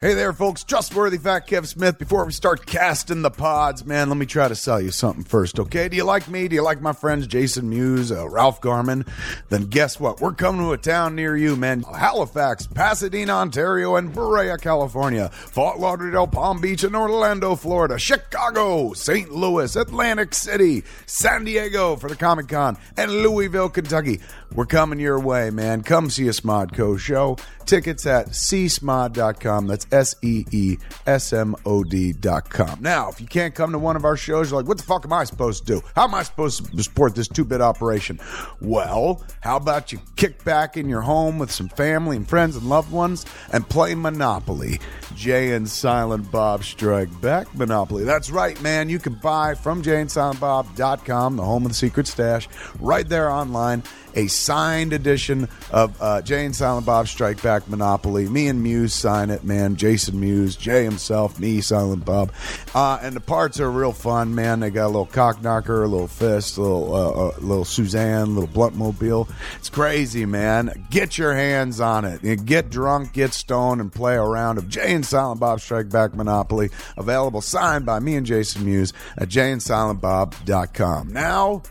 Hey there, folks. Trustworthy Fat Kev Smith. Before we start casting the pods, man, let me try to sell you something first, okay? Do you like me? Do you like my friends Jason Mewes, uh, Ralph Garman? Then guess what? We're coming to a town near you, man. Halifax, Pasadena, Ontario, and Brea, California. Fort Lauderdale, Palm Beach, and Orlando, Florida. Chicago, St. Louis, Atlantic City, San Diego for the Comic Con, and Louisville, Kentucky. We're coming your way, man. Come see a Smodco show. Tickets at seesmod.com. That's S E E S M O D.com. Now, if you can't come to one of our shows, you're like, what the fuck am I supposed to do? How am I supposed to support this two bit operation? Well, how about you kick back in your home with some family and friends and loved ones and play Monopoly? Jay and Silent Bob Strike Back Monopoly. That's right, man. You can buy from jayandsilentbob.com, the home of the secret stash, right there online a signed edition of uh, Jay and Silent Bob Strike Back Monopoly. Me and Mewes sign it, man. Jason Mewes, Jay himself, me, Silent Bob. Uh, and the parts are real fun, man. They got a little cock knocker, a little fist, a little, uh, uh, little Suzanne, a little blunt mobile. It's crazy, man. Get your hands on it. You get drunk, get stoned, and play a round of Jay and Silent Bob Strike Back Monopoly. Available signed by me and Jason Mewes at jayandsilentbob.com. Now,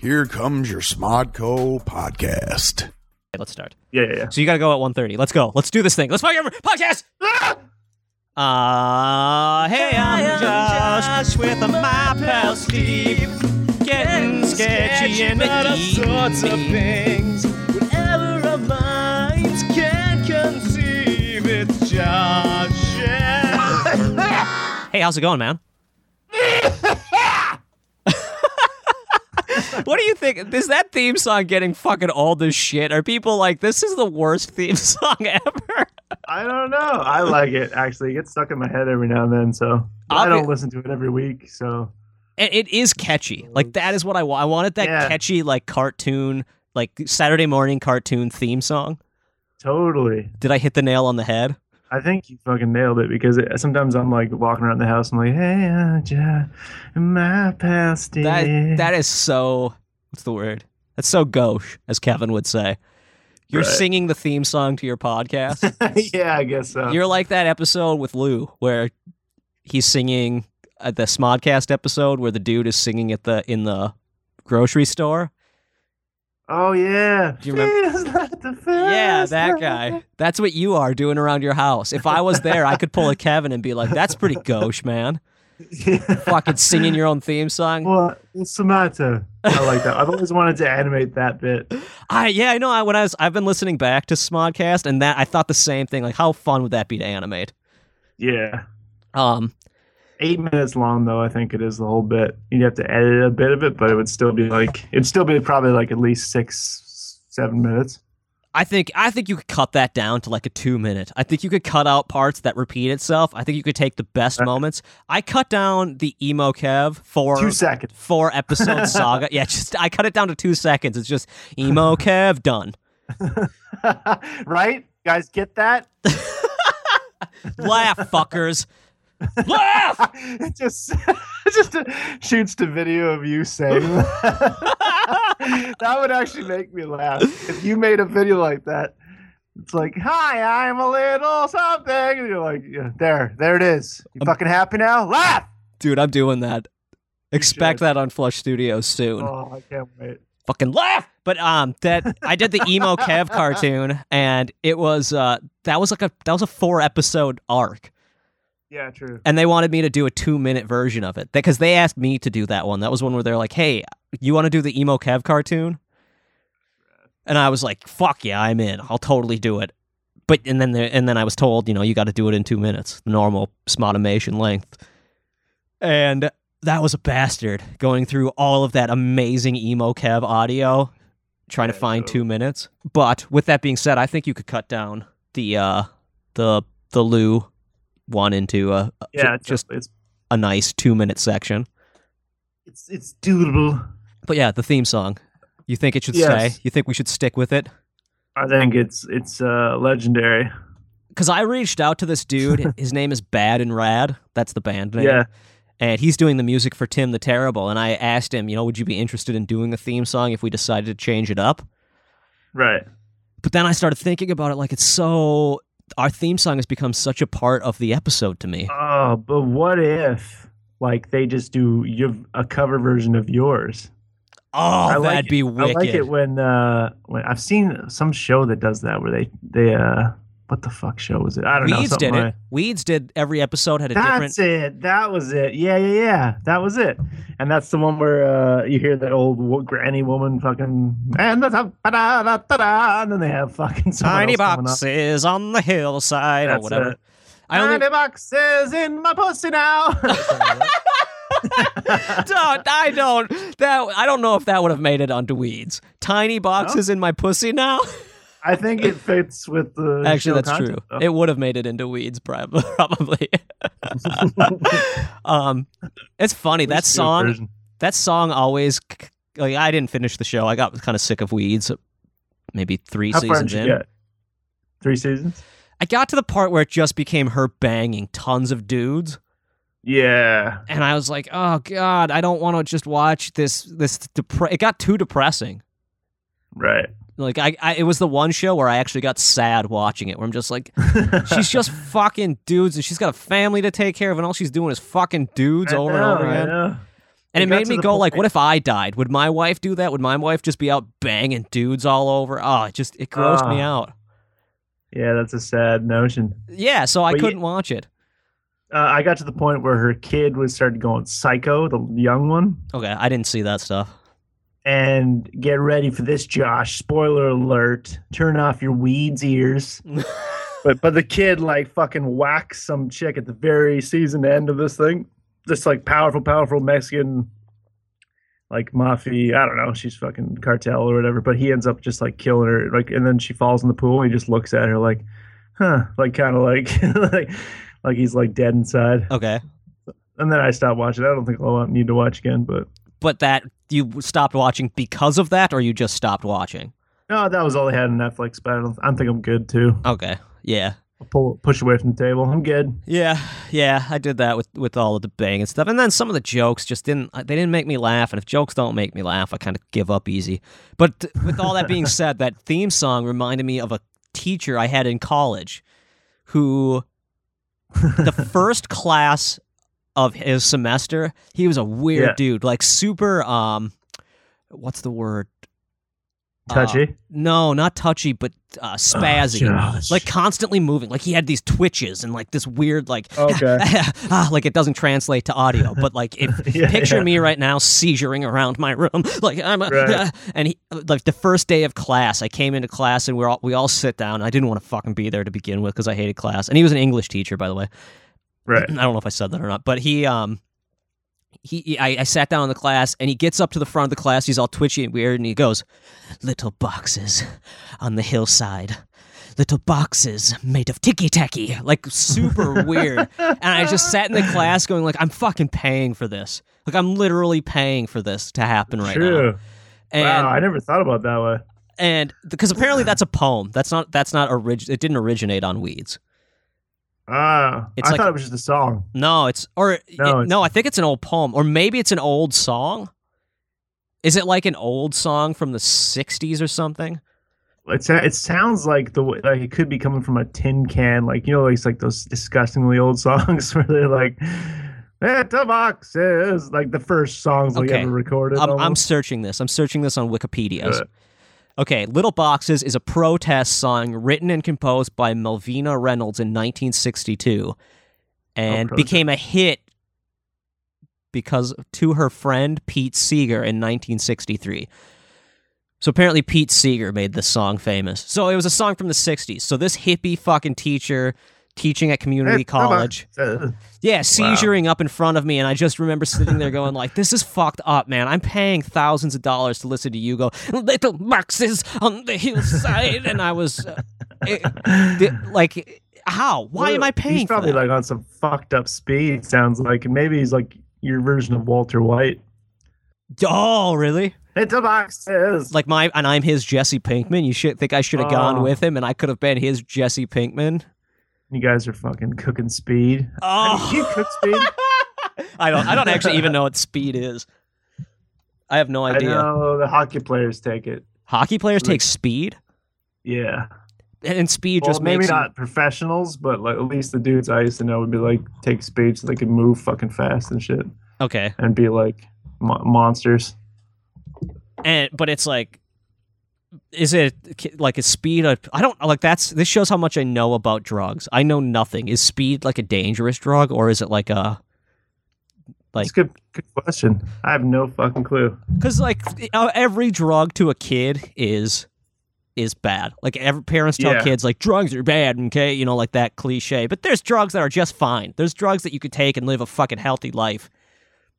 here comes your Smodco podcast. Okay, let's start. Yeah, yeah, yeah. So you got to go at 1.30. Let's go. Let's do this thing. Let's fucking podcast. Uh, hey, I'm Josh with my pal Steve. Getting sketchy in the sorts of things. Whatever our minds can conceive, it's Josh. hey, how's it going, man? what do you think? Is that theme song getting fucking old as shit? Are people like, this is the worst theme song ever? I don't know. I like it actually. It gets stuck in my head every now and then, so I don't listen to it every week. So And it is catchy. Like that is what I want. I wanted that Yeah. catchy, like cartoon, like Saturday morning cartoon theme song. totally, Did I hit the nail on the head? I think you fucking nailed it because it, sometimes I'm like walking around the house. I'm like, hey, uh, ja, my pal Steve. That that is so. What's the word? That's so gauche, as Kevin would say. You're Right. singing the theme song to your podcast. yeah, I guess so. You're like that episode with Lou where he's singing uh, the Smodcast episode where the dude is singing at the in the grocery store. Oh yeah. Do you remember- Feels like the Yeah, that guy. That's what you are doing around your house. If I was there, I could pull a Kevin and be like, "That's pretty gauche, man." Fucking singing your own theme song. Well, what's the matter? I like that. I've always wanted to animate that bit. I yeah, I know. I when I was I've been listening back to Smodcast, and that I thought the same thing. Like, how fun would that be to animate? Yeah. Um, Eight minutes long, though. I think it is the whole bit. You'd have to edit a bit of it, but it would still be like it'd still be probably like at least six, seven minutes. I think I think you could cut that down to like a two minute. I think you could cut out parts that repeat itself. I think you could take the best Uh, moments. I cut down the emo Kev for Two seconds. four episode saga. Yeah, just I cut it down to two seconds. It's just emo Kev done. right? Guys, get that? Laugh, fuckers. Laugh. it just it just shoots the video of you saying that. that would actually make me laugh if you made a video like that. It's like, hi, I'm a little something. And you're like, yeah, there, there it is. You fucking happy now? Laugh! Dude, I'm doing that. Expect should. that on Flush Studios soon. Oh, I can't wait. Fucking laugh. But um that I did the emo Kev cartoon and it was uh that was like a that was a four episode arc. Yeah, true. And they wanted me to do a two minute version of it. Because they asked me to do that one. That was one where they're like, Hey, you want to do the emo Kev cartoon? And I was like, fuck yeah, I'm in. I'll totally do it. But and then the, and then I was told, you know, you got to do it in two minutes, the normal Smodimation length. And that was a bastard going through all of that amazing emo Kev audio, trying to find so- two minutes. But with that being said, I think you could cut down the uh the the Lou one into a Yeah, ju- just it's a nice two minute section. it's it's doable. But yeah, the theme song. You think it should Yes. stay? You think we should stick with it? I think it's it's uh, legendary. Because I reached out to this dude. His name is Bad and Rad. That's the band name. Yeah. And he's doing the music for Tim the Terrible. And I asked him, you know, would you be interested in doing a theme song if we decided to change it up? Right. But then I started thinking about it like it's so our theme song has become such a part of the episode to me. Oh, but what if like they just do your a cover version of yours? Oh, I that'd like be wicked. I like it when uh when I've seen some show that does that where they they uh what the fuck show was it? I don't know. Weeds did it. like- Weeds did every episode had a different. That's it. That was it. Yeah, yeah, yeah. That was it. And that's the one where uh, you hear that old granny woman fucking and da da da da, and then they have fucking Tiny else coming up. boxes on the hillside or That's whatever. it. I only Tiny boxes in my pussy now. don't, I don't that I don't know if that would have made it onto Weeds. Tiny boxes in my pussy now. I think it fits with the Actually, that's true. though. It would have made it into Weeds, prob- probably. um, it's funny that Let's do a song. version. That song always like I didn't finish the show. I got kind of sick of Weeds. Maybe three How seasons did you in. get? Three seasons. I got to the part where it just became her banging tons of dudes. Yeah. and I was like, "Oh God, I don't want to just watch this. This depre- it got too depressing. Right. Like I, I, it was the one show where I actually got sad watching it. Where I'm just like, she's just fucking dudes, and she's got a family to take care of, and all she's doing is fucking dudes I over know, and over again. And It it made me go like, what if I died? Would my wife do that? Would my wife just be out banging dudes all over? Oh, it just it grossed me Ah. out. Yeah, that's a sad notion. Yeah, so I you- couldn't watch it. Uh, I got to the point where her kid was started going psycho, the young one. Okay, I didn't see that stuff. And get ready for this, Josh. Spoiler alert. Turn off your weeds ears. but but the kid like fucking whacks some chick at the very season end of this thing. This like powerful, powerful Mexican like mafia. I don't know. She's fucking cartel or whatever. But he ends up just like killing her. Like and then she falls in the pool. And he just looks at her like, huh? Like kind of like like like he's like dead inside. Okay, And then I stopped watching. I don't think I'll need to watch again. But but that you stopped watching because of that, or you just stopped watching? no, that was all they had on Netflix. But I don't. I think I'm good too. Okay, yeah. I'll pull push away from the table. I'm good. Yeah, yeah, I did that with with all of the bang and stuff, and then some of the jokes just didn't uh, they didn't make me laugh, and if jokes don't make me laugh, I kind of give up easy. But with all that being said, that theme song reminded me of a teacher I had in college, who the first class of his semester, he was a weird Yeah. dude, like super um, what's the word? Uh, Touchy. no, not touchy, but uh, spazzy Josh. like constantly moving like he had these twitches and like this weird like Okay. ah, like it doesn't translate to audio but like if Yeah, picture yeah. me right now seizuring around my room like i'm a, Right. and he like the first day of class i came into class and we're all we all sit down i didn't want to fucking be there to begin with because i hated class and he was an english teacher by the way Right. I don't know if I said that or not, but he um he, I, I sat down in the class and he gets up to the front of the class. He's all twitchy and weird and he goes, "Little boxes on the hillside." Little boxes made of ticky tacky, like super weird. And I just sat in the class going like, I'm fucking paying for this. Like I'm literally paying for this to happen right True. now. And wow, I never thought about that way. and because apparently that's a poem. That's not that's not orig- it didn't originate on Weeds. Ah, It's I like- thought it was just a song. No, it's or No, no, it's- no, I think it's an old poem, or maybe it's an old song. Is it like an old song from the '60s or something? It, sa- it sounds like the like it could be coming from a tin can, like you know, it's like those disgustingly old songs where they're like, "Little boxes," like the first songs like Okay. ever recorded. I'm, I'm searching this. I'm searching this on Wikipedia. Okay, "Little Boxes" is a protest song written and composed by Malvina Reynolds in 1962, and protest. became a hit because to her friend Pete Seeger in 1963. So apparently Pete Seeger made this song famous. So it was a song from the 60s. So this hippie fucking teacher teaching at community college. Yeah, seizuring up in front of me, and I just remember sitting there going like, "This is fucked up, man. I'm paying thousands of dollars to listen to you go little boxes on the hillside," and I was uh, it- like, "How? Why am I paying He's for probably that?" like on some fucked up speed. Sounds like and maybe he's like your version of Walter White. oh, really? Little boxes. Like my and I'm his Jesse Pinkman. You should think I should have gone Oh. with him, and I could have been his Jesse Pinkman. You guys are fucking cooking speed. Oh, Do you cook speed? I don't. I don't actually even know what speed is. I have no idea. I know the hockey players take it. Hockey players Like- take speed. Yeah. and speed Well, just maybe makes not professionals, but like at least the dudes I used to know would be like take speed so they could move fucking fast and shit, okay. and be like mo- monsters. and but it's like is it like a speed a, i don't like that's this shows how much i know about drugs i know nothing is speed like a dangerous drug or is it like a Like- That's good, good question. I have no fucking clue. because like uh, every drug to a kid is is bad like every parents tell Yeah. kids like drugs are bad okay you know like that cliche but there's drugs that are just fine there's drugs that you could take and live a fucking healthy life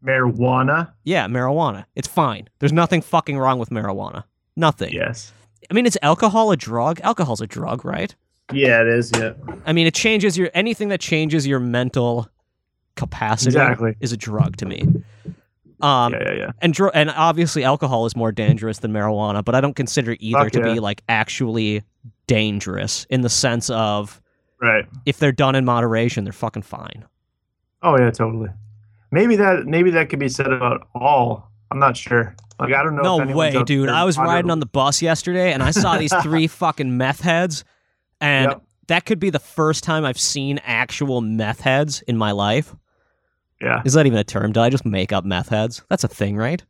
Marijuana? yeah marijuana it's fine there's nothing fucking wrong with marijuana nothing Yes. i mean is alcohol a drug alcohol's a drug right Yeah, it is. Yeah. I mean, it changes your anything that changes your mental capacity Exactly. is a drug to me. Um, yeah, yeah, yeah. and dr- and obviously alcohol is more dangerous than marijuana, but I don't consider either Fuck to yeah. be like actually dangerous in the sense of Right. if they're done in moderation, they're fucking fine. Oh yeah, totally. Maybe that maybe that could be said about all. I'm not sure. Like I don't know. No way, dude. I was riding on the bus yesterday and I saw these three fucking meth heads, and Yep. that could be the first time I've seen actual meth heads in my life. Yeah. Is that even a term? Did I just make up meth heads? That's a thing, right?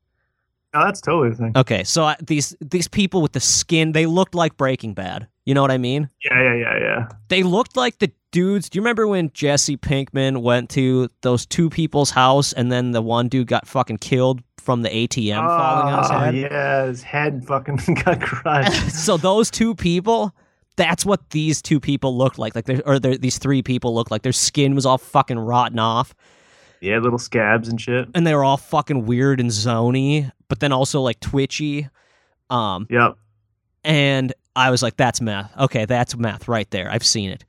No, that's totally the thing. Okay, so I, these these people with the skin, they looked like Breaking Bad. You know what I mean? Yeah, yeah, yeah, yeah. They looked like the dudes. Do you remember when Jesse Pinkman went to those two people's house and then the one dude got fucking killed from the ATM falling on his Oh, head? Yeah, his head fucking got crushed. so those two people, that's what these two people looked like. Like, they're, or these three people looked like. Their skin was all fucking rotten off, yeah, little scabs and shit. and they were all fucking weird and zony, but then also like twitchy. Um, Yep. and I was like, "That's meth. Okay, that's meth right there. I've seen it."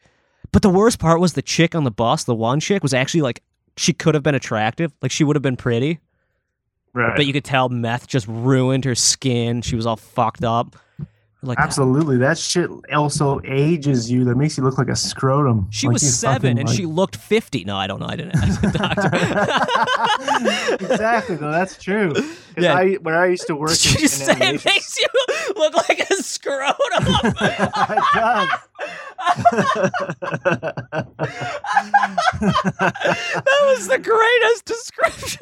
But the worst part was the chick on the bus. The one chick was actually like, she could have been attractive, like she would have been pretty, Right. but you could tell meth just ruined her skin. She was all fucked up. Like uh, Absolutely. That shit also ages you. That makes you look like a scrotum. She Like was seven fucking, and like- she looked fifty. No, I don't know. I didn't ask the doctor. exactly, though. That's true. Yeah. I, where I used to work Did you in say it makes you look like a scrotum? it does. That was the greatest description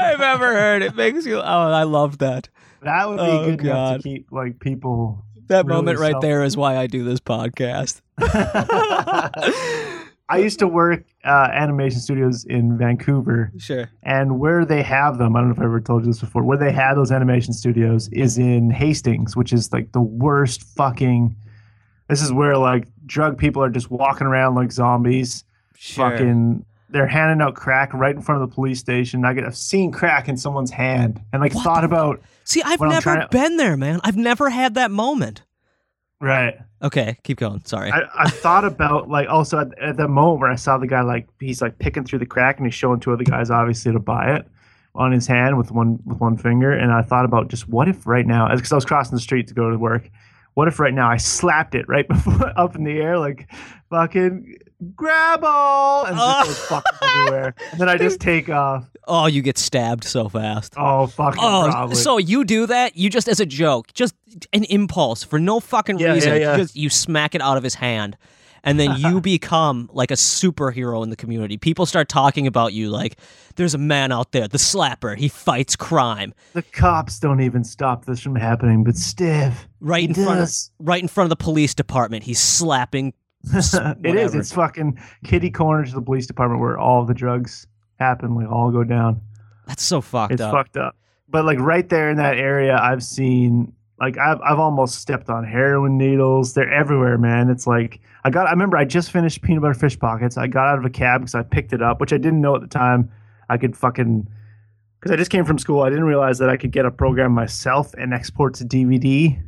I've ever heard. It makes you. Oh, I love that. That would be Oh, good God. to keep like people. That Really moment right self- there is why I do this podcast. I used to work uh, animation studios in Vancouver, Sure. and where they have them, I don't know if I ever told you this before. Where they had those animation studios is in Hastings, which is like the worst fucking. This is where like drug people are just walking around like zombies. Sure. Fucking, they're handing out crack right in front of the police station. I get, I've seen crack in someone's hand, and like What thought about See, I've never to- been there, man. I've never had that moment. right. Okay, keep going. Sorry. I, I thought about like also at, at that moment where I saw the guy like he's like picking through the crack and he's showing two other guys obviously to buy it on his hand with one with one finger and I thought about just what if right now because I was crossing the street to go to work what if right now I slapped it right before up in the air like fucking grab all and just ah. goes fucking everywhere and then I just take off oh, you get stabbed so fast. oh fucking Oh, probably. so you do that? You just as a joke, just an impulse for no fucking Yeah, reason. yeah, yeah. Just you smack it out of his hand, and then you become like a superhero in the community. People start talking about you like, "There's a man out there, the slapper. He fights crime." the cops don't even stop this from happening but stiff Right in He front, of, right in front of the police department, he's slapping. it is. It's fucking kitty corner to the police department where all the drugs happen, like all go down. That's so fucked It's up. fucked up. But like right there in that area, I've seen like I've I've almost stepped on heroin needles. They're everywhere, man. It's like I got. I remember I just finished peanut butter fish pockets. I got out of a cab because I picked it up, which I didn't know at the time. I could fucking because I just came from school. I didn't realize that I could get a program myself and export to DVD.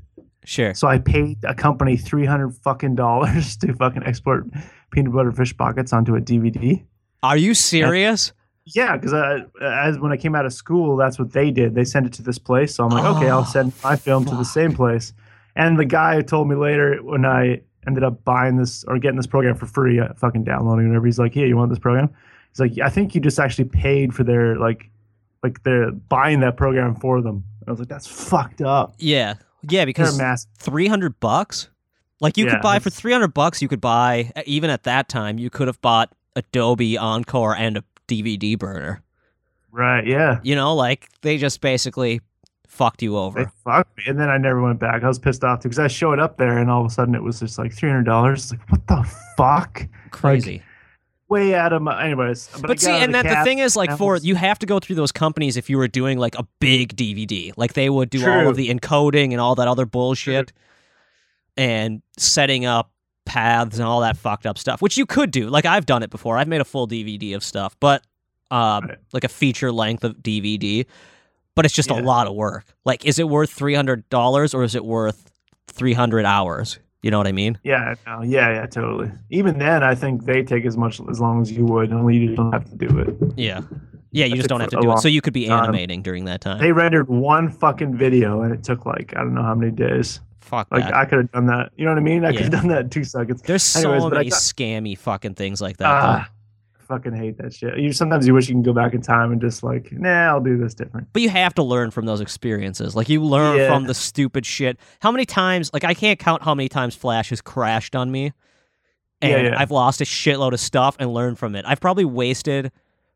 Sure. So I paid a company three hundred fucking dollars to fucking export peanut butter fish pockets onto a DVD. Are you serious? Yeah, because as when I came out of school, that's what they did. They sent it to this place. So I'm like, okay, Oh, I'll send my film to the same place. And the guy told me later when I ended up buying this or getting this program for free, uh, fucking downloading whatever. He's like, yeah, you want this program? He's like, I think you just actually paid for their like, like they're buying that program for them. I was like, that's fucked up. Yeah. Yeah, because three hundred bucks. Like you Yeah, could buy for 300 bucks, you could buy even at that time, you could have bought Adobe Encore and a DVD burner. Right. Yeah. You know, like they just basically fucked you They over. fucked me, and then I never went back. I was pissed off too because I showed up there, and all of a sudden it was just like three hundred dollars. Like what the fuck? Crazy. Way out of my. Anyways, but, But see, got out of and that the thing is, like, for you have to go through those companies if you were doing like a big DVD. Like they would do all of the encoding and all that other bullshit, and setting up paths and all that fucked up stuff, which you could do. Like I've done it before. I've made a full DVD of stuff, but um, Right. like a feature length of DVD. But it's just a lot of work. Like, is it worth three hundred dollars or is it worth three hundred hours? You know what I mean? Yeah, no, yeah, yeah, totally. Even then, I think they take as much as long as you would, only you don't have to do it. Yeah. Yeah, you I just don't have to do it. So you could be time. animating during that time. They rendered one fucking video, and it took like I don't know how many days. Fuck Like that. I could have done that. You know what I mean? I could have Yeah. done that in two seconds. There's so Anyways, I many got- scammy fucking things like that. Ah, fucking hate that shit. You sometimes you wish you can go back in time and just like, nah, I'll do this different. But you have to learn from those experiences. Like you learn Yeah. from the stupid shit. How many times? Like I can't count how many times Flash has crashed on me, and Yeah, yeah. I've lost a shitload of stuff and learned from it. I've probably wasted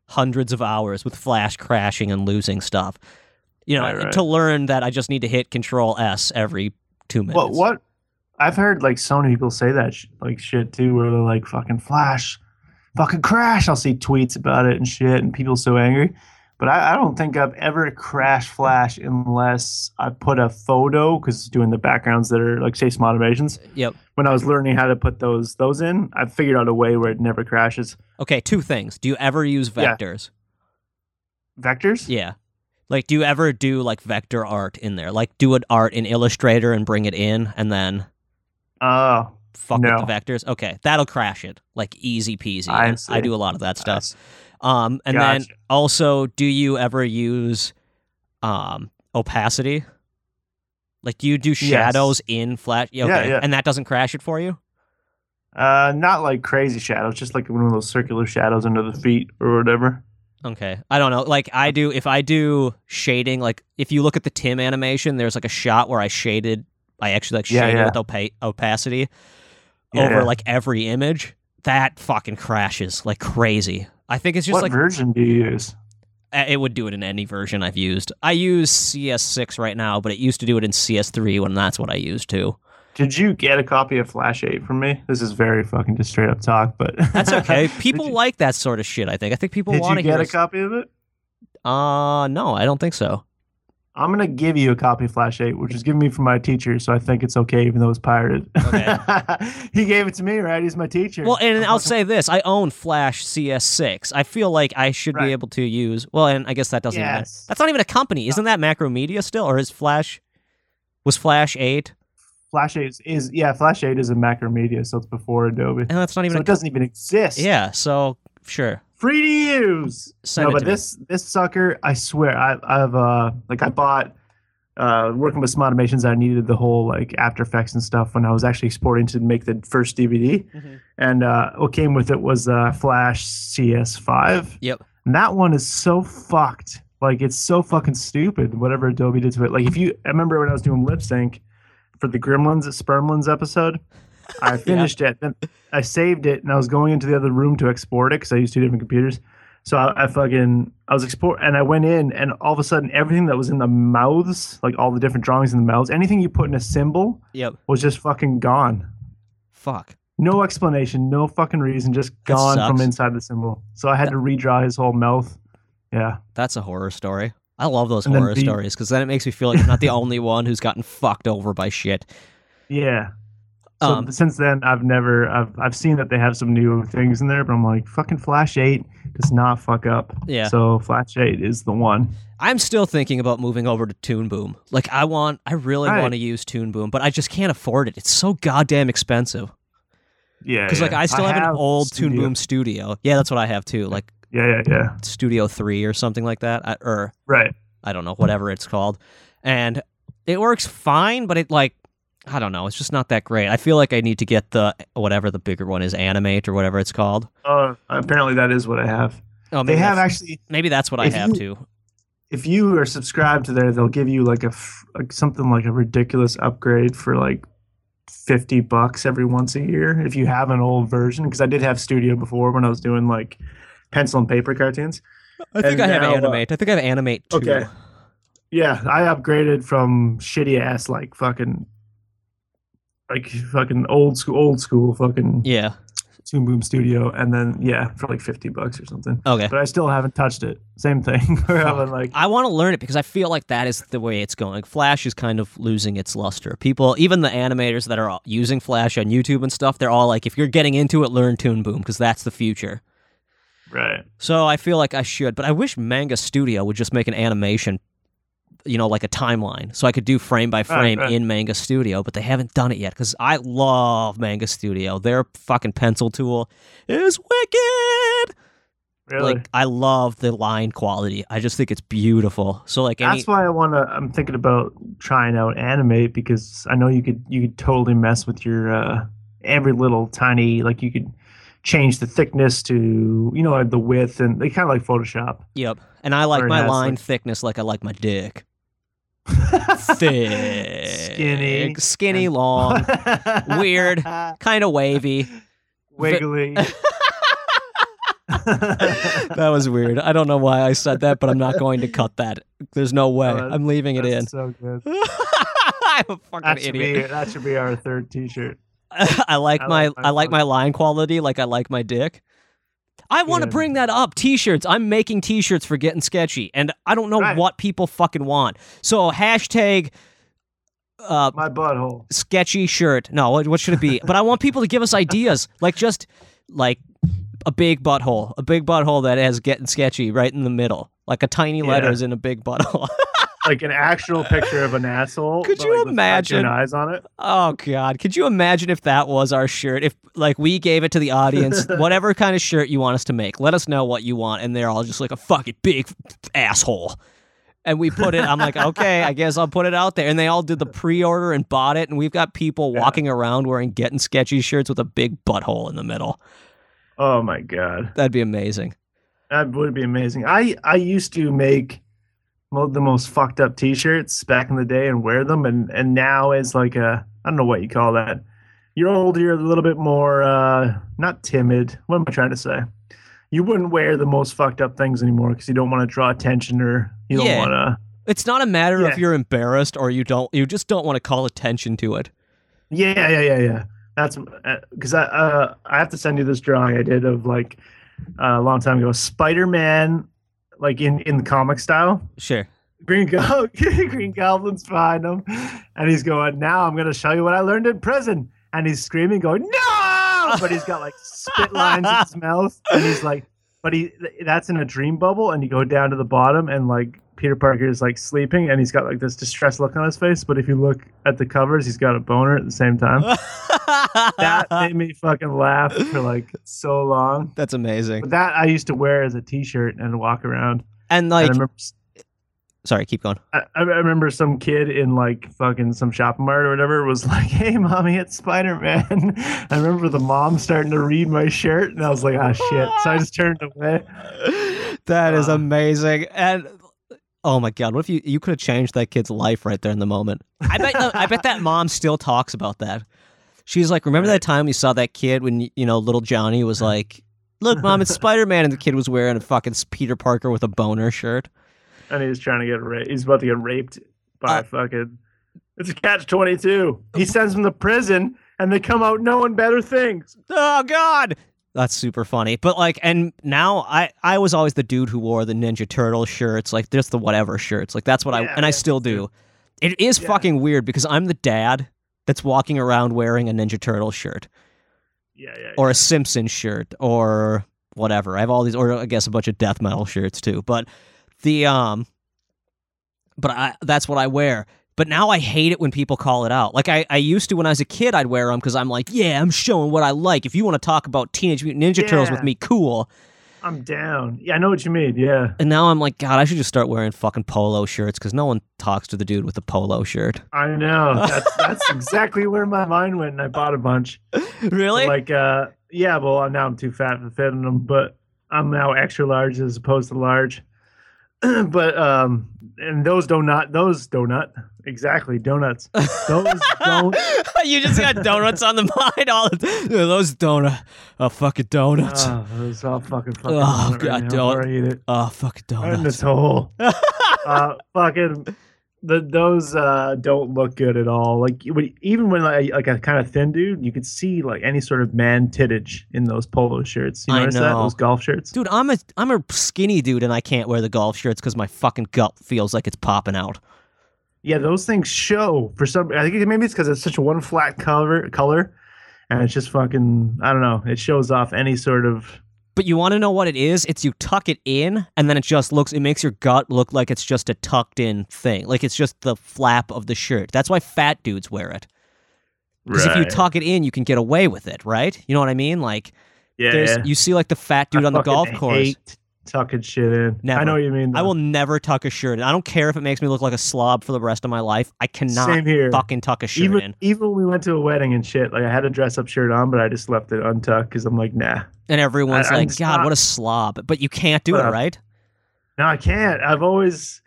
hundreds of hours with Flash crashing and losing stuff. You know, Right, right. to learn that I just need to hit Control S every two minutes. What? What? I've heard like so many people say that sh- like shit too, where they're like fucking flash, fucking crash. I'll see tweets about it and shit, and people so angry. But I, I don't think I've ever crashed flash unless I put a photo because doing the backgrounds that are like say Smodimations. Uh, yep. When I was learning how to put those those in, I figured out a way where it never crashes. Okay, two things. Do you ever use Yeah. vectors? Vectors? Yeah. Like, do you ever do like vector art in there? Like, do an art in Illustrator and bring it in, and then Oh, fuck No. with the vectors. Okay, that'll crash it like easy peasy. I I do a lot of that stuff. Um, and then also, do you ever use um opacity? Like, do you do shadows in Flash? Yeah, Yeah, okay. yeah. And that doesn't crash it for you? Uh, not like crazy shadows, just like one of those circular shadows under the feet or whatever. Okay. I don't know. Like I do if I do shading, like if you look at the Tim animation, there's like a shot where I shaded I actually like Yeah, shaded yeah. with opa- opacity Yeah, over yeah. like every image. That fucking crashes like crazy. I think it's just what like version do you use? it would do it in any version I've used. I use CS6 right now, but it used to do it in CS3 when that's what I used too. Did you get a copy of Flash 8 from me? This is very fucking just straight up talk, but That's okay. People you- like that sort of shit, I think. I think people want to hear get a us- copy of it? Uh no, I don't think so. I'm gonna give you a copy of Flash 8, which is given me from my teacher, so I think it's okay, even though it's pirated. Okay. he gave it to me, right? He's my teacher. Well, and I'll say this: I own Flash CS6. I feel like I should Right. be able to use. Well, and I guess that doesn't. Even, Yes. that's not even a company, isn't that Macromedia still, or is Flash? Was Flash eight? Flash 8 is, is yeah, Flash 8 is a Macromedia, so it's before Adobe. And that's not even. So a it doesn't even exist. Yeah. So sure. free to use. Send no, but to me. this this sucker, I swear, I, I've uh like I bought uh working with Smodimations. I needed the whole like After Effects and stuff when I was actually exporting to make the first DVD, and uh, what came with it was uh, Flash CS5. Yep. And that one is so fucked. Like it's so fucking stupid. Whatever Adobe did to it. Like if you, I remember when I was doing lip sync for the Gremlins Spermlins episode. I finished it. Then I saved it, and I was going into the other room to export it because I used two different computers. So I, I fucking I was export, and I went in, and all of a sudden, everything that was in the mouths, like all the different drawings in the mouths, anything you put in a symbol Yep. was just fucking gone. Fuck. No explanation, no fucking reason, just gone from inside the symbol. So I had to redraw his whole mouth. Yeah. That's a horror story. I love those And horror the- stories because then it makes me feel like I'm not the only one who's gotten fucked over by shit. Yeah. So Um, since then, I've never, I've, I've seen that they have some new things in there, but I'm like, fucking Flash 8 does not fuck up. Yeah. So Flash 8 is the one. I'm still thinking about moving over to Toon Boom. Like I want, I really Right. want to use Toon Boom, but I just can't afford it. It's so goddamn expensive. Yeah. Because like. I still have, an old Toon Boom studio. Yeah, that's what I have too. Like Yeah, yeah, yeah. Studio Three or something like that, I, or Right. I don't know, whatever it's called, and it works fine. But it like I don't know, it's just not that great. I feel like I need to get the whatever the bigger one is, Animate or whatever it's called. Oh, apparently that is what I have. Oh, They have actually, maybe that's what I have you- too. if you are subscribed to there, they'll give you like a like something like a ridiculous upgrade for like 50 bucks every once a year if you have an old version because I did have Studio before when I was doing like pencil and paper cartoons. I think And I have now, uh, Animate. I think I have Animate too. Okay. Yeah, I upgraded from shitty ass like fucking like fucking old school old school fucking Yeah. Toon Boom Studio and then yeah, for like 50 bucks or something. Okay. But I still haven't touched it. Same thing. Like I want to learn it because I feel like that is the way it's going. Flash is kind of losing its luster. People, even the animators that are using Flash on YouTube and stuff, they're all like, if you're getting into it, learn Toon Boom because that's the future. Right. So I feel like I should, but I wish Manga Studio would just make an animation, you know, like a timeline, so I could do frame by frame right. in Manga Studio. But they haven't done it yet because I love Manga Studio. Their fucking pencil tool is wicked. Really. Like I love the line quality. I just think it's beautiful. So like any That's why I want to. I'm thinking about trying out animate because I know you could you could totally mess with your uh, every little tiny like you could change the thickness to you know the width and they kind of like Photoshop. Yep. And I like my line like- thickness like I like my dick. Thick. Skinny. Skinny, long, weird, kind of wavy. wiggly. That was weird. I don't know why I said that, but I'm not going to cut that. There's no way. that- I'm leaving it in. So good. I'm a fucking That idiot. be that should be our third T-shirt. I like I my like I like my line quality like I like my dick. I want to Good. bring that up. T-shirts. I'm making T-shirts for getting sketchy, and I don't know Right. what people fucking want. So hashtag uh, My butthole. sketchy shirt. No, what, what should it be? but I want people to give us ideas, like just like a big butthole, a big butthole that has getting sketchy right in the middle, like a tiny Yeah. letters in a big butthole. Like an actual picture of an asshole. Could you like, with imagine? eyes on it? Oh God! Could you imagine if that was our shirt? If like we gave it to the audience, whatever kind of shirt you want us to make, let us know what you want, and they're all just like a fucking big asshole. And we put it. I'm like, okay, I guess I'll put it out there. And they all did the pre-order and bought it, and we've got people Yeah. walking around wearing getting sketchy shirts with a big butthole in the middle. Oh my god. That'd be amazing. That would be amazing. I I used to make the most fucked up T-shirts back in the day and wear them, and and now as like a I don't know what you call that. You're older, you're a little bit more uh not timid. What am I trying to say? You wouldn't wear the most fucked up things anymore because you don't want to draw attention or you don't Yeah. want to. It's not a matter Yeah. if you're embarrassed or you don't. You just don't want to call attention to it. Yeah, yeah, yeah, yeah. That's because I uh, I have to send you this drawing I did of like uh, a long time ago. Spider Man, like in in the comic style. Sure. Green Go- Green Goblin's behind him, and he's going. Now I'm gonna show you what I learned in prison. And he's screaming, going no! But he's got like spit lines in his mouth, and he's like, but he that's in a dream bubble, and you go down to the bottom, and like Peter Parker is like sleeping, and he's got like this distressed look on his face. But if you look at the covers, he's got a boner at the same time. that made me fucking laugh for like so long. That's amazing. But that I used to wear as a T-shirt and walk around. And And like, I remember sorry, keep going. I, I remember some kid in like fucking some shopping mart or whatever was like, "Hey, mommy, it's Spider Man." I remember the mom starting to read my shirt, and I was like, "Ah, shit!" So I just turned away. That is Uh. amazing. And oh my god, what if you you could have changed that kid's life right there in the moment? I bet the- I bet that mom still talks about that. She's like, "Remember that time you saw that kid when you know little Johnny was like, "Look, mom, it's Spider-Man," and the kid was wearing a fucking Peter Parker with a boner shirt." And he was trying to get raped. He's about to get raped by Uh. fucking. It's a catch twenty two. He sends him to prison, and they come out knowing better things. Oh god. That's super funny. But like and now I I was always the dude who wore the Ninja Turtle shirts, like just the whatever shirts. Like that's what I Yeah, and I still do. It is Yeah. fucking weird because I'm the dad that's walking around wearing a Ninja Turtle shirt Yeah, yeah. or a Simpson shirt or whatever. I have all these or I guess a bunch of death metal shirts too. But the um but I that's what I wear. But now I hate it when people call it out. Like I, I used to when I was a kid, I'd wear them because I'm like, yeah, I'm showing what I like. If you want to talk about Teenage Mutant Ninja Turtles with me, cool. I'm down. Yeah, I know what you mean. Yeah, And now I'm like, God, I should just start wearing fucking polo shirts because no one talks to the dude with the polo shirt. I know. That's that's exactly where my mind went, and I bought a bunch. really? Like, uh, yeah. Well, now I'm too fat to fit in them, but I'm now extra large as opposed to large. but um, and those donut, those donut, exactly donuts. Those don't. you just got donuts on the mind. All those donut, oh fucking donuts. Oh, those all fucking fucking. Oh, right God, now don't- eat it. Oh fucking I'm in this donuts. hole. uh, fucking. The, those uh, don't look good at all. Like even when like, like a kind of thin dude, you could see like any sort of man tittage in those polo shirts. You I notice that know. those golf shirts? Dude, I'm a I'm a skinny dude and I can't wear the golf shirts because my fucking gut feels like it's popping out. Yeah, those things show for some. I think maybe it's because it's such one flat color, color, and it's just fucking. I don't know. It shows off any sort of. But you want to know what it is? It's you tuck it in, and then it just looks. It makes your gut look like it's just a tucked in thing, like it's just the flap of the shirt. That's why fat dudes wear it. Because if you tuck it in, you can get away with it, right? You know what I mean? Like, yeah, there's yeah. you see like the fat dude I on the golf course. hate tucking shit in. Never. I know what you mean. I will never tuck a shirt in. I don't care if it makes me look like a slob for the rest of my life. I cannot Same here. fucking tuck a shirt even in. even when we went to a wedding and shit, like I had a dress up shirt on, but I just left it untucked because I'm like, nah, And everyone's I- like, God, not- what a slob. But you can't do it, uh, right? no, I can't. I've always,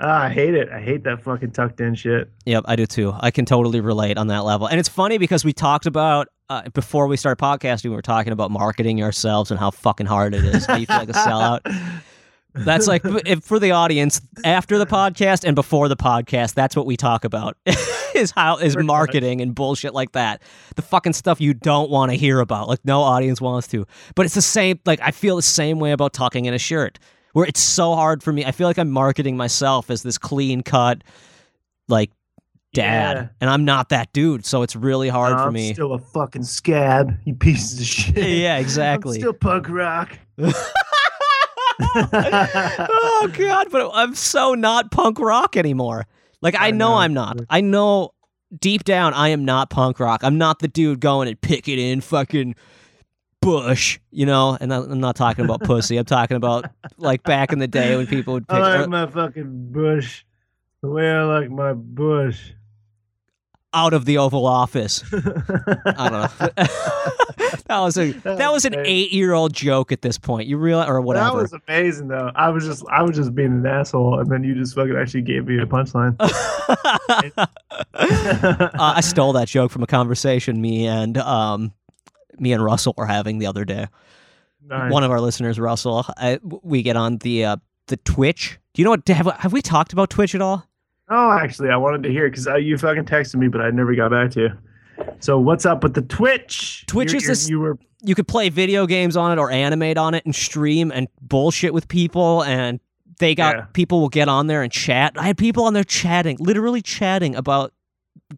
ah, I hate it. I hate that fucking tucked in shit. Yep, I do too. I can totally relate on that level. And it's funny because we talked about uh, before we started podcasting, we were talking about marketing ourselves and how fucking hard it is. How you feel like a sellout. That's like if, for the audience after the podcast and before the podcast. That's what we talk about is how is marketing and bullshit like that. The fucking stuff you don't want to hear about. Like no audience wants to. But it's the same. Like I feel the same way about talking in a shirt. Where it's so hard for me. I feel like I'm marketing myself as this clean cut, like dad, Yeah. and I'm not that dude. So it's really hard for I'm me. Still a fucking scab, you pieces of shit. yeah, I'm exactly. still punk rock. oh god, but I'm so not punk rock anymore. Like I, I know, know. I'm not. I know deep down I am not punk rock. I'm not the dude going and picking in fucking bush, you know. And I'm not talking about pussy. I'm talking about like back in the day when people would pick. I like my fucking bush the way I like my bush. Out of the Oval Office. I don't know. that was a That was an eight year old joke at this point. You realize or whatever. That was amazing, though. I was just, I was just being an asshole, and then you just fucking actually gave me a punchline. uh, I stole that joke from a conversation me and um, me and Russell were having the other day. Nice. One of our listeners, Russell, I, we get on the uh, the Twitch. Do you know what? Have, have we talked about Twitch at all? Oh, actually, I wanted to hear because uh, you fucking texted me, but I never got back to you. So what's up with the Twitch? Twitch You're- is this- You were You could play video games on it or animate on it and stream and bullshit with people and. They got Yeah. people will get on there and chat. I had people on there chatting, literally chatting about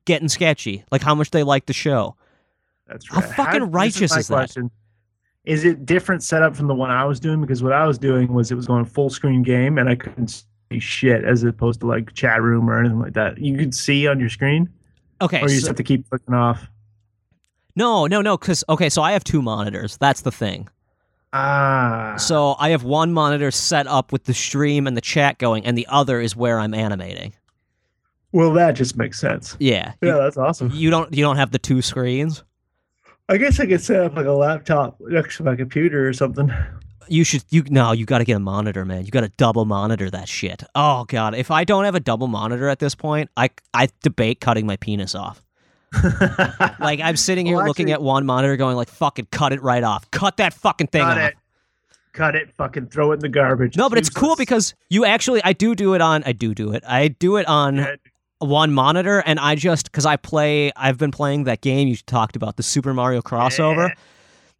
getting sketchy, like how much they like the show. That's right. How fucking this righteous is that? question. Is it different setup from the one I was doing? Because what I was doing was it was going full screen game, and I couldn't shit as opposed to like chat room or anything like that. You could see on your screen, Okay, or you just have to keep clicking off. no, no, no, because okay, so I have two monitors. That's the thing. Ah, So I have one monitor set up with the stream and the chat going, and the other is where I'm animating. well, that just makes sense. Yeah. Yeah, that's awesome. You, you don't you don't have the two screens. I guess I could set up like a laptop next to my computer or something. You should you no, you got to get a monitor, man. You got to double monitor that shit. Oh god, if I don't have a double monitor at this point, I I debate cutting my penis off. Like I'm sitting here Well, looking actually- at one monitor, going like, "Fucking cut it right off. Cut that fucking thing Cut off." it. Cut it. Fucking throw it in the garbage. No, but it's cool because you actually I do do it on I do do it. I do it on Yeah, one monitor and I just cuz I play I've been playing that game you talked about the Super Mario crossover Yeah.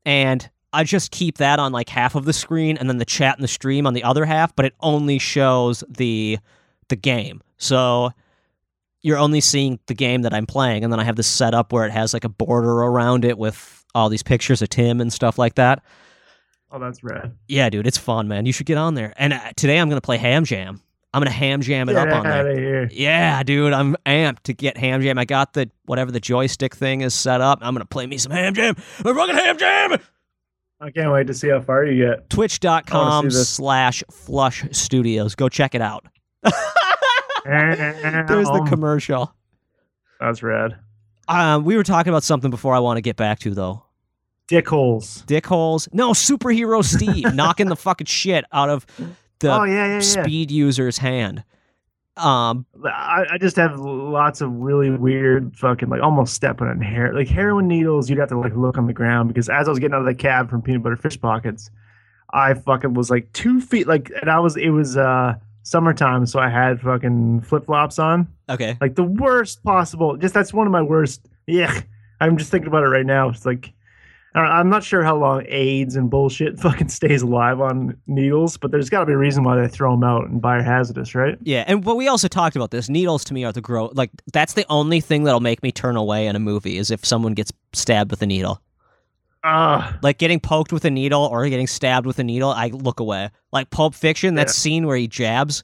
and I just keep that on like half of the screen and then the chat and the stream on the other half, but it only shows the the game. So you're only seeing the game that I'm playing and then I have this setup where it has like a border around it with all these pictures of Tim and stuff like that. Oh, that's rad. Yeah, dude, it's fun, man. You should get on there. And uh, today I'm going to play Ham Jam. I'm going to ham jam it Get up on there. Yeah, dude, I'm amped to get Ham Jam. I got the whatever the joystick thing is set up. I'm gonna play me some Ham Jam. I'm fucking Ham Jam. I can't wait to see how far you get. Twitch.com slash Flush Studios. Go check it out. There's the commercial. That's rad. Um, we were talking about something before I want to get back to though. Dick holes. Dick holes. No, superhero Steve knocking the fucking shit out of the oh yeah, yeah, yeah. speed user's hand. Um, I, I just have lots of really weird fucking like almost stepping on hair like heroin needles. You'd have to like look on the ground because as I was getting out of the cab from peanut butter fish pockets, I fucking was like two feet like and I was it was uh summertime so I had fucking flip flops on okay. like the worst possible. Just that's one of my worst. Yeah, I'm just thinking about it right now. It's like I'm not sure how long AIDS and bullshit fucking stays alive on needles, but there's got to be a reason why they throw them out and biohazardous, right? Yeah, and but we also talked about this. Needles to me are the grow like that's the only thing that'll make me turn away in a movie is if someone gets stabbed with a needle. Ah, Like getting poked with a needle or getting stabbed with a needle, I look away. Like Pulp Fiction, that Yeah. scene where he jabs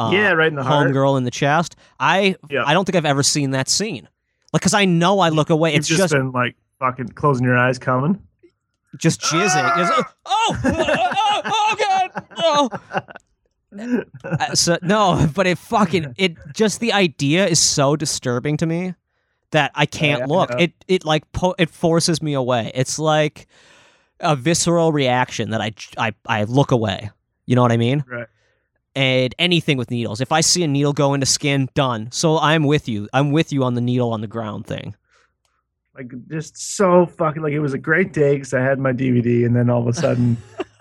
uh, yeah, right in the homegirl in the chest. I Yeah. I don't think I've ever seen that scene. Like, cause I know I look away. You've It's just, just been like fucking closing your eyes, coming. just jizzing. Just, oh, oh, oh, god, oh. Uh, so no, but it fucking it just the idea is so disturbing to me that I can't Yeah, look. yeah. It it like po- it forces me away. It's like a visceral reaction that I I I look away. You know what I mean? Right. And anything with needles. If I see a needle go into skin, done. So I'm with you. I'm with you on the needle on the ground thing. Like just so fucking like it was a great day because I had my DVD, and then all of a sudden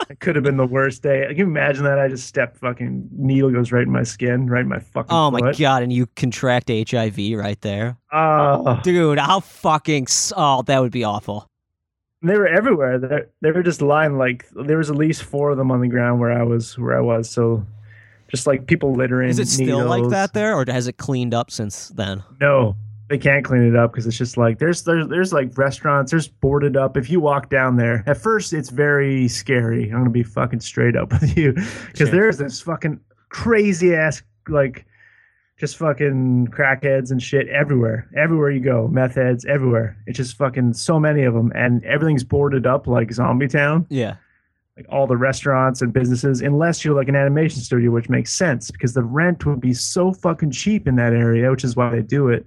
it could have been the worst day. Can you imagine that? I just stepped fucking needle goes right in my skin, right in my fucking. Oh my foot. god! And you contract HIV right there, Oh, dude. How fucking oh that would be awful. they were everywhere. They they were just lying like there was at least four of them on the ground where I was where I was. So just like people littering. Is it still like that there, or has it cleaned up since then? No, they can't clean it up because it's just like there's there's there's like restaurants. There's boarded up. If you walk down there, at first it's very scary. I'm gonna be fucking straight up with you because Sure. there's this fucking crazy ass like just fucking crackheads and shit everywhere. Everywhere you go, meth heads everywhere. It's just fucking so many of them, and everything's boarded up like Zombie Town Yeah. like all the restaurants and businesses, unless you're like an animation studio, which makes sense because the rent would be so fucking cheap in that area, which is why they do it.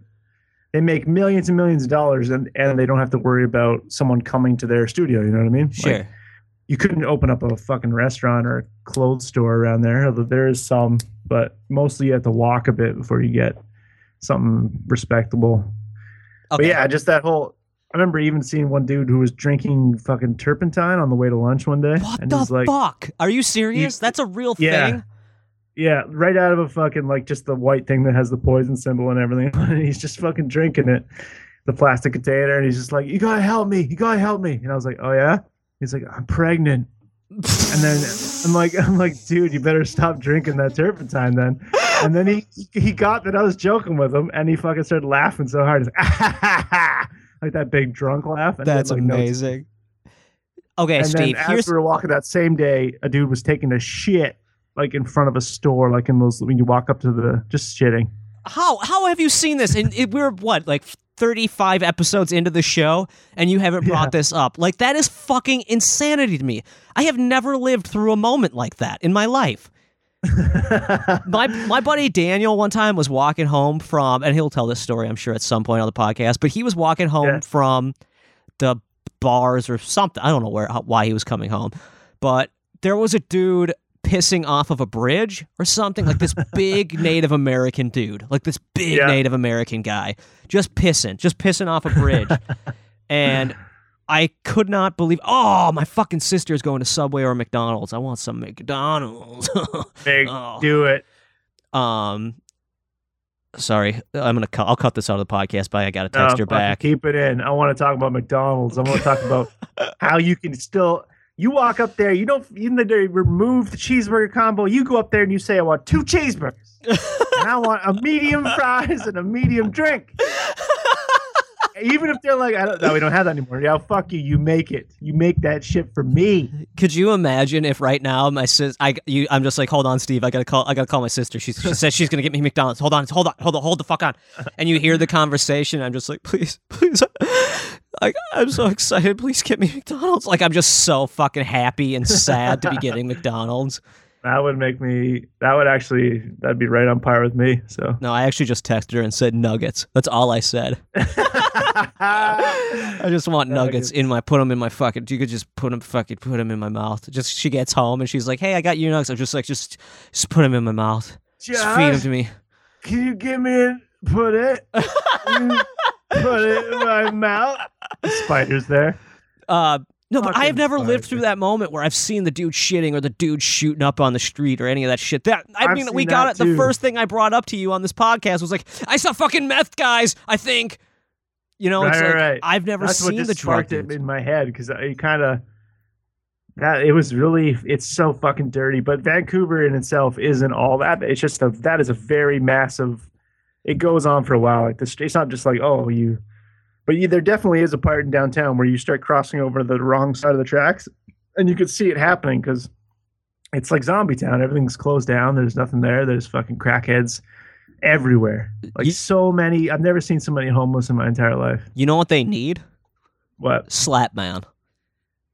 They make millions and millions of dollars and, and they don't have to worry about someone coming to their studio. You know what I mean? Like, you couldn't open up a fucking restaurant or a clothes store around there. Although there is some, but mostly you have to walk a bit before you get something respectable. okay. But yeah, just that whole. I remember even seeing one dude who was drinking fucking turpentine on the way to lunch one day. What and the like, fuck? Are you serious? That's a real Yeah. thing. Yeah, right out of a fucking like just the white thing that has the poison symbol and everything. and he's just fucking drinking it, the plastic container, and he's just like, "You gotta help me! You gotta help me!" And I was like, "Oh yeah." He's like, "I'm pregnant," and then I'm like, "I'm like, dude, you better stop drinking that turpentine then." And then he he got that I was joking with him, and he fucking started laughing so hard, He's like, like that big drunk laugh. And then, That's like, no- amazing. Okay, and Steve. then as Here's we were walking that same day, a dude was taking a shit like in front of a store, like in those when you walk up to the just shitting. how how have you seen this? And it, we're what like. 35 episodes into the show and you haven't brought Yeah. this up. Like that is fucking insanity to me. I have never lived through a moment like that in my life. my my buddy Daniel one time was walking home from, and he'll tell this story, I'm sure, at some point on the podcast. But he was walking home Yeah. from the bars or something. I don't know where how, why he was coming home, but there was a dude pissing off of a bridge or something like this big Native American dude, like this big Yeah. Native American guy, just pissing, just pissing off a bridge, and. I could not believe. Oh, my fucking sister's going to Subway or McDonald's. I want some McDonald's. Big, Oh. do it. Um, sorry, I'm gonna cut. I'll cut this out of the podcast. But I got to No, text her fucking back. Keep it in. I want to talk about McDonald's. I want to talk about how you can still. You walk up there. You don't. Even they remove the cheeseburger combo, you go up there and you say, "I want two cheeseburgers, and I want a medium fries and a medium drink." Even if they're like, I don't, "No, we don't have that anymore." Yeah, fuck you. You make it. You make that shit for me. Could you imagine if right now my sis, I, you, I'm just like, hold on, Steve. I gotta call. I gotta call my sister. She, she says she's gonna get me McDonald's. Hold on, hold on, hold on, hold the fuck on. And you hear the conversation. I'm just like, please, please. Like, I'm so excited. Please get me McDonald's. Like, I'm just so fucking happy and sad to be getting McDonald's. That would make me. That would actually. That'd be right on par with me. So No, I actually just texted her and said nuggets. That's all I said. I just want nuggets Nuggets. in my put them in my fucking. You could just put them fucking put them in my mouth. Just she gets home and she's like, "Hey, I got you nuggets." I'm just like, just just put them in my mouth. Just feed them to me. can you give me it? Put it. you put it in my mouth. The spider's there. Uh, no, but I have Fucking never lived through that moment where I've seen the dude shitting or the dude shooting up on the street or any of that shit. That I I've mean, we got that it. The first thing I brought up to you on this podcast was like, I saw fucking meth guys. I think, you know, it's Right, like right, right. I've never That's what seen just the drug sparked it in my head because it kind of that it was really it's so fucking dirty. But Vancouver in itself isn't all that. It's just a that is a very massive. It goes on for a while. Like this, it's not just like oh you, but you, there definitely is a part in downtown where you start crossing over the wrong side of the tracks, and you could see it happening because it's like zombie town. Everything's closed down. There's nothing there. There's fucking crackheads everywhere. Like You- so many. I've never seen so many homeless in my entire life. You know what they need? What? Slapman.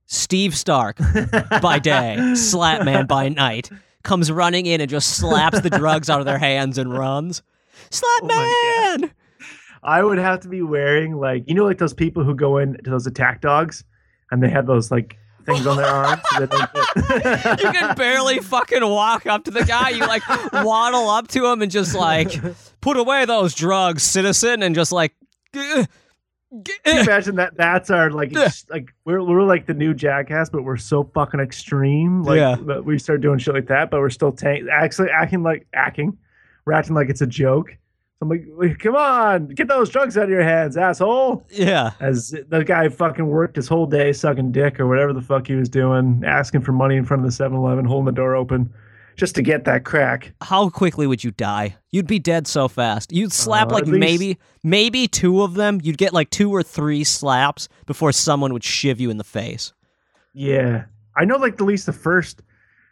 Steve Stark by day, Slapman by night, comes running in and just slaps the drugs out of their hands and runs. Oh man. I would have to be wearing like you know like those people who go in to those attack dogs and they have those like things on their arms so you can barely fucking walk up to the guy. You like waddle up to him and just like put away those drugs, citizen, and just like. Can you imagine that that's our like like we're we're like the new jackass but we're so fucking extreme like Yeah. we start doing shit like that but we're still tank actually acting like acting we're acting like it's a joke So I'm like come on get those drugs out of your hands asshole Yeah. as the guy fucking worked his whole day sucking dick or whatever the fuck he was doing, asking for money in front of the 7-Eleven, holding the door open just to get that crack. How quickly would you die? You'd be dead so fast. You'd slap Uh, like least- maybe maybe two of them. You'd get like two or three slaps before someone would shiv you in the face. Yeah, I know. Like at least the first,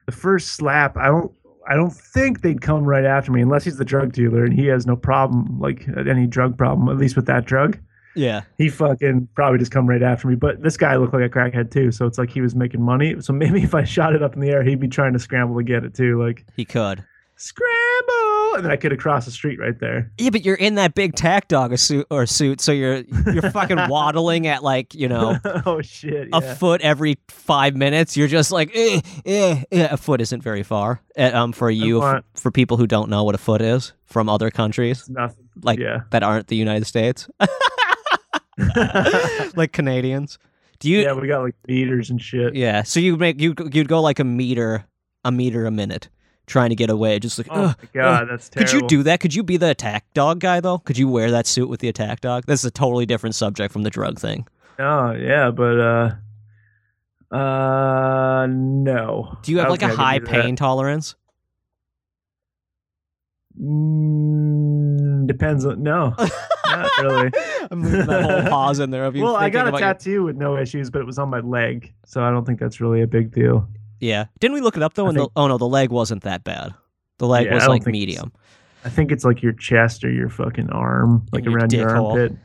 the first slap. I don't. I don't think they'd come right after me unless he's the drug dealer and he has no problem, like uh, any drug problem, at least with that drug. Yeah. He fucking probably just come right after me. But this guy looked like a crackhead too, so it's like he was making money. So maybe if I shot it up in the air, he'd be trying to scramble to get it too. Like He could. scramble, and then I could have crossed the street right there. Yeah, but you're in that big tack dog suit or suit, so you're you're fucking waddling at like you know oh shit! a foot every five minutes. You're just like, eh, eh, eh. a foot isn't very far. Uh, um, for you, f- for people who don't know what a foot is from other countries, Nothing. like yeah. that aren't the United States, like Canadians. Do you? yeah, we got like meters and shit. Yeah. So you make you you'd go like a meter, a meter a minute, trying to get away. Just like, Oh my god, that's terrible. Could you do that? Could you be the attack dog guy though? Could you wear that suit with the attack dog? That's a totally different subject from the drug thing. Oh yeah, but uh, uh, no. Do you have like a high pain tolerance? Mm, depends on no, not really. I'm leaving that whole pause in there of you. well, I got a about your- tattoo with no issues, but it was on my leg, so I don't think that's really a big deal. Yeah. Didn't we look it up though? I And think- the, oh no, the leg wasn't that bad. The leg Yeah, was like medium. I think it's like your chest or your fucking arm, like your around your dick hole. armpit.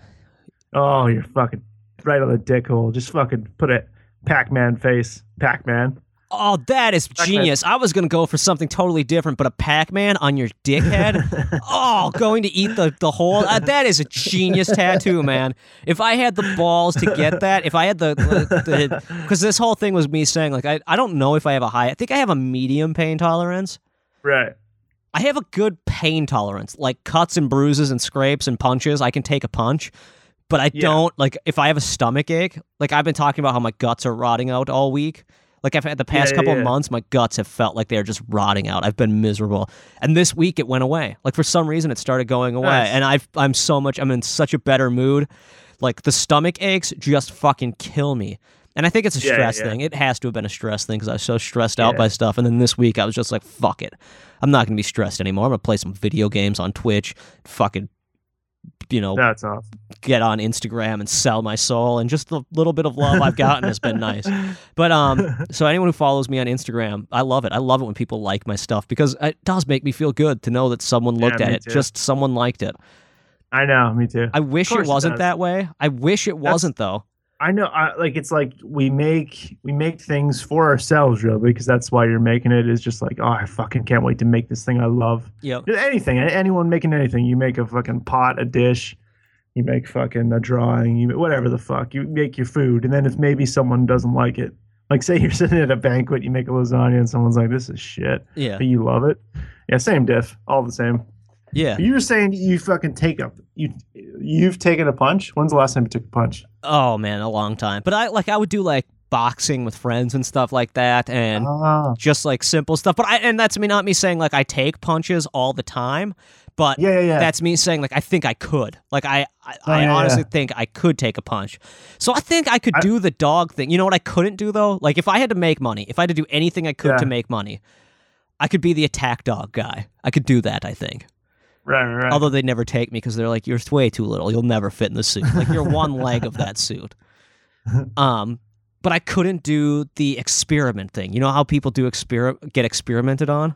Oh, you're fucking right on the dick hole. Just fucking put a Pac-Man face, Pac-Man. Oh, that is genius. I was gonna go for something totally different, but a Pac-Man on your dickhead. oh, going to eat the the hole. Uh, that is a genius tattoo, man. If I had the balls to get that, if I had the because this whole thing was me saying like I I don't know if I have a high. I think I have a medium pain tolerance. right. I have a good pain tolerance, like cuts and bruises and scrapes and punches. I can take a punch, but I Yeah. don't like if I have a stomach ache. Like I've been talking about how my guts are rotting out all week. Like I've had the past yeah, couple yeah. of months, my guts have felt like they're just rotting out. I've been miserable, and this week it went away. Like for some reason, it started going away, Nice. and I've I'm so much. I'm in such a better mood. Like the stomach aches just fucking kill me. And I think it's a Yeah, stress thing. It has to have been a stress thing because I was so stressed out by stuff. And then this week I was just like, fuck it. I'm not going to be stressed anymore. I'm going to play some video games on Twitch, fucking, you know, That's awesome. get on Instagram and sell my soul. And just the little bit of love I've gotten has been nice. But um, so anyone who follows me on Instagram, I love it. I love it when people like my stuff because it does make me feel good to know that someone looked Yeah, at it. too. Just someone liked it. I know, me too. I wish it wasn't does. that way. I wish it wasn't though. I know, I, like it's like we make we make things for ourselves, really, because that's why you're making it. Is just like, oh, I fucking can't wait to make this thing I love. Yep. Anything, anyone making anything, you make a fucking pot, a dish, You make fucking a drawing, you whatever the fuck. You make your food, and then if maybe someone doesn't like it, like say you're sitting at a banquet, you make a lasagna, and someone's like, "This is shit," Yeah. but you love it. Yeah, same diff, all the same. Yeah. You were saying you fucking take a you you've taken a punch. When's the last time you took a punch? Oh man, a long time. But I like I would do like boxing with friends and stuff like that and Ah, just like simple stuff. But I and that's me not me saying like I take punches all the time, but yeah, yeah, yeah. that's me saying like I think I could. Like I I, Oh, I honestly think I could take a punch. So I think I could I- do the dog thing. You know what I couldn't do though? Like if I had to make money, if I had to do anything I could to make money, I could be the attack dog guy. I could do that, I think. Right, right. Although they never take me because they're like, you're way too little. You'll never fit in the suit. Like you're one leg of that suit. Um, but I couldn't do the experiment thing. You know how people do exper- get experimented on?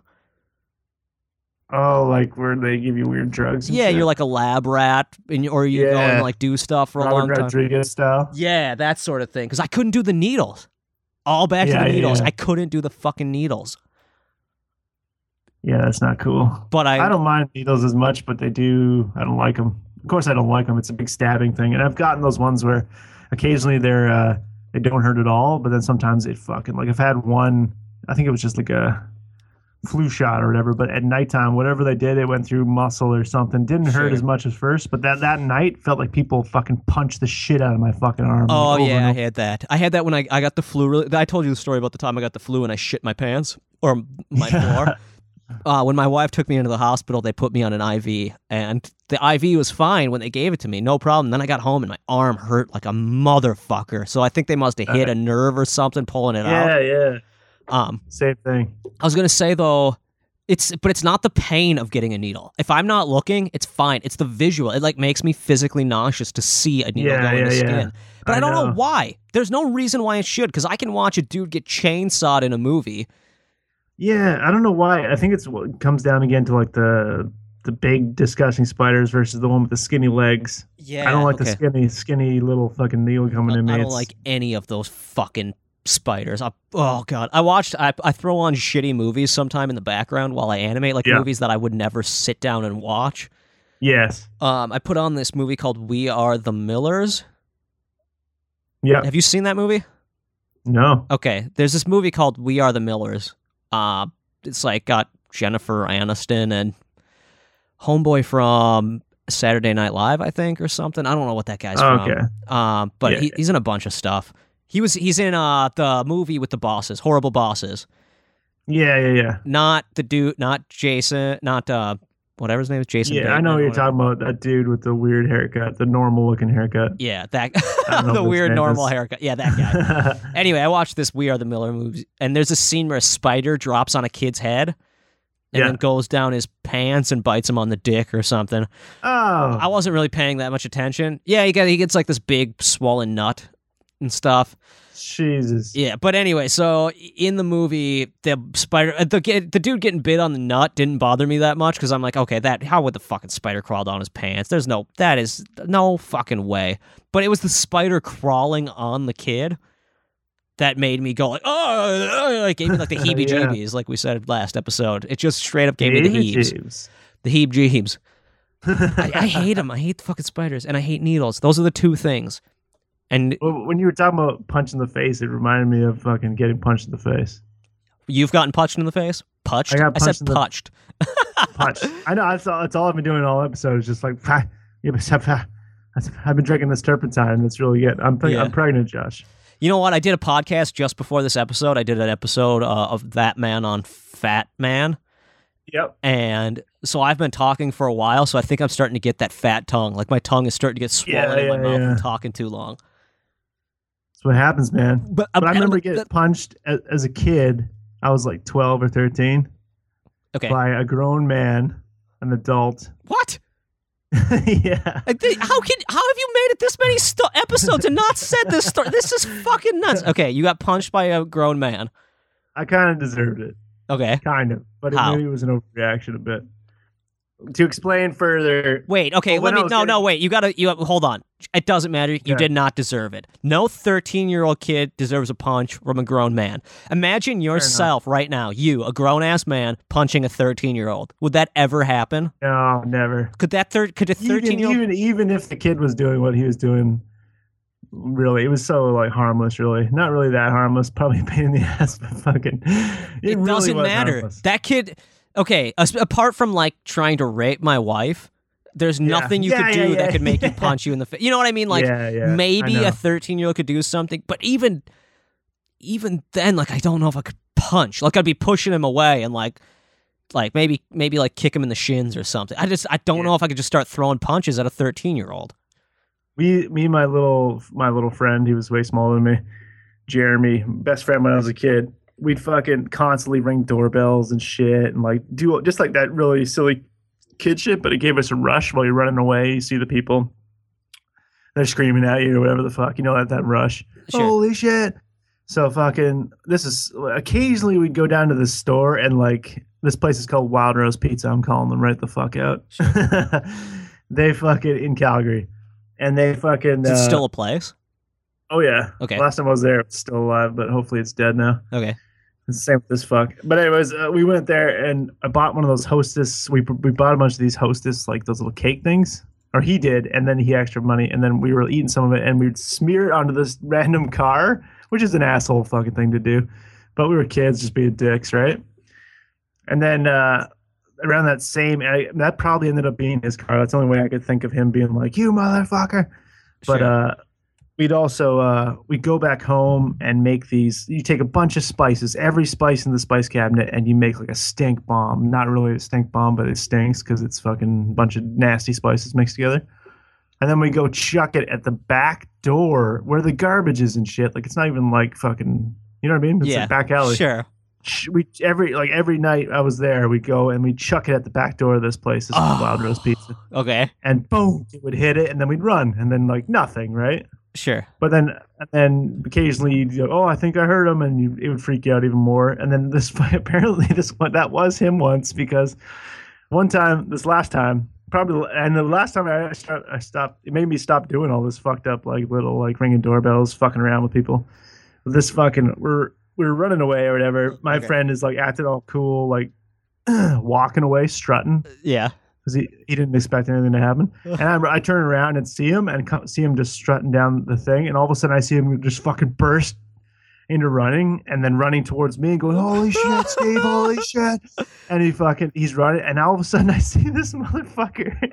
oh, like where they give you weird drugs. and Yeah, shit? you're like a lab rat, and you- or you go and like do stuff for a Robert long time. Rodriguez style. Yeah, that sort of thing. Because I couldn't do the needles. All back Yeah, to the yeah, needles. yeah. I couldn't do the fucking needles. Yeah, that's not cool. But I, I don't mind needles as much, but they do. I don't like them. Of course, I don't like them. It's a big stabbing thing, and I've gotten those ones where occasionally they're uh, they don't hurt at all, but then sometimes it fucking like I've had one. I think it was just like a flu shot or whatever. But at nighttime, whatever they did, it went through muscle or something. Didn't hurt as much as first, but that that night felt like people fucking punched the shit out of my fucking arm. oh like, yeah, I had that. I had that when I, I got the flu. Really, I told you the story about the time I got the flu and I shit my pants or my floor. Uh, when my wife took me into the hospital, they put me on an IV, and the IV was fine when they gave it to me, no problem. Then I got home and my arm hurt like a motherfucker. So I think they must have hit a nerve or something pulling it yeah, out. yeah, Um, same thing. I was gonna say though, it's but it's not the pain of getting a needle. If I'm not looking, it's fine. It's the visual. It like makes me physically nauseous to see a needle Yeah, go in the yeah, skin. yeah. But I, I don't know. know. why. There's no reason why it should, because I can watch a dude get chainsawed in a movie. Yeah, I don't know why. I think it's what it comes down again to like the the big disgusting spiders versus the one with the skinny legs. Yeah, I don't like okay. the skinny, skinny little fucking needle coming in. I Man. don't like any of those fucking spiders. I, oh god, I watched. I, I throw on shitty movies sometime in the background while I animate, like Yeah. movies that I would never sit down and watch. Yes. Um, I put on this movie called We Are the Millers. Yeah. Have you seen that movie? No. Okay, there's this movie called We Are the Millers. Uh, it's like got Jennifer Aniston and homeboy from Saturday Night Live, I think, or something. I don't know what that guy's Oh, from. okay. Um, but Yeah. he, he's in a bunch of stuff. He was he's in uh the movie with the bosses, horrible bosses. Yeah, yeah, yeah. Not the dude, not Jason, not uh whatever his name is, Jason. Yeah, I know what you're whatever. talking about. That dude with the weird haircut, the normal looking haircut. Yeah, that the weird normal is. haircut. Yeah, that guy. Anyway, I watched this We Are the Miller movie, and there's a scene where a spider drops on a kid's head and Yeah. then goes down his pants and bites him on the dick or something. oh. I wasn't really paying that much attention. Yeah, he got he gets like this big swollen nut and stuff. Jesus. Yeah, but anyway, so in the movie, the spider, uh, the the dude getting bit on the nut didn't bother me that much because I'm like, okay, that how would the fucking spider crawl down his pants? There's no, that is no fucking way. But it was the spider crawling on the kid that made me go like, oh, it gave me like the heebie-jeebies, like we said last episode. It just straight up gave me the heebs, James. the heeb-jeebs. I, I hate them. I hate the fucking spiders, and I hate needles. Those are the two things. And when you were talking about punch in the face, it reminded me of fucking getting punched in the face. You've gotten punched in the face? Punched? I got said punched in the- punched. Punch. I know. That's all. That's all I've been doing all episodes. Just like, "Ah, yeah, I've been drinking this turpentine. That's really good. I'm pre- Yeah. I'm pregnant, Josh. You know what? I did a podcast just before this episode. I did an episode uh, of That Man on Fat Man. Yep. And so I've been talking for a while, so I think I'm starting to get that fat tongue. Like my tongue is starting to get swollen Yeah, in my yeah, mouth yeah. from talking too long. That's what happens, man. But, But I remember getting punched as, as a kid. I was like 12 or 13 okay. by a grown man, an adult. What? yeah. Think- How can how have you made it this many episodes and not said this story? This is fucking nuts. Okay, you got punched by a grown man. I kind of deserved it. Okay. Kind of. But it, maybe it was an overreaction a bit. To explain further, Wait, okay, Well, let me. No, no, wait. You gotta. You hold on. It doesn't matter. You Yeah. did not deserve it. No thirteen-year-old kid deserves a punch from a grown man. Imagine yourself right now, you, a grown-ass man, punching a thirteen-year-old. Would that ever happen? no, never. Could that third? Could a thirteen-year-old? even even if the kid was doing what he was doing, really, it was so like harmless. Really, not really that harmless. Probably a pain in the ass, but fucking. It, It, really doesn't matter. harmless. That kid. Okay, as- apart from like trying to rape my wife, there's Yeah. nothing you Yeah, could yeah, do that could make you punch you in the face. You know what I mean? Like maybe a 13 year old could do something but even even then like i don't know if i could punch. Like i'd be pushing him away and like like maybe maybe like kick him in the shins or something. I just i don't know if i could just start throwing punches at a 13 year old me me and my little my little friend he was way smaller than me jeremy best friend when i was a kid we'd fucking constantly ring doorbells and shit and like do just like that really silly kid shit but it gave us a rush while you're running away. You see the people they're screaming at you or whatever the fuck you know that that rush. Sure. holy shit. So fucking this is occasionally we'd go down to the store and like this place is called wild rose pizza. I'm calling them right the fuck out. They fucking in calgary. And they fucking is uh, still a place? Oh yeah. Okay. last time i was there it's still alive but hopefully it's dead now. Okay same with this fuck. But anyways, uh, we went there and I bought one of those hostess. We we bought a bunch of these hostess like those little cake things, or he did, and then he extra money, and then we were eating some of it, and we'd smear it onto this random car, which is an asshole fucking thing to do. But we were kids, just being dicks, right? And then uh, around that same, I, that probably ended up being his car. That's the only way I could think of him being like, "You motherfucker." But Sure. uh, we'd also uh, we'd go back home and make these. You take a bunch of spices, every spice in the spice cabinet, and you make like a stink bomb. Not really a stink bomb, but it stinks because it's fucking a bunch of nasty spices mixed together. And then we go chuck it at the back door where the garbage is and shit. Like it's not even like fucking. You know what I mean? It's Yeah, like back alley. sure We every like every night I was there, we go and we chuck it at the back door of this place. This Oh. Wild Rose Pizza, okay and boom, it would hit it, and then we'd run, and then like nothing, right? Sure But then, and then occasionally you'd go, "Oh, I think I heard him," and you, it would freak you out even more. And then this apparently this one that was him once because one time, this last time, probably, and the last time I start, I stopped. It made me stop doing all this fucked up like little like ringing doorbells, fucking around with people. This fucking we're we're running away or whatever. My Okay. friend is like acting all cool, like walking away, strutting yeah because he, he didn't expect anything to happen. And I, I turn around and see him and co- see him just strutting down the thing. And all of a sudden, I see him just fucking burst into running and then running towards me and going, Holy shit, Steve, holy shit. And he fucking, he's running. And all of a sudden, I see this motherfucker,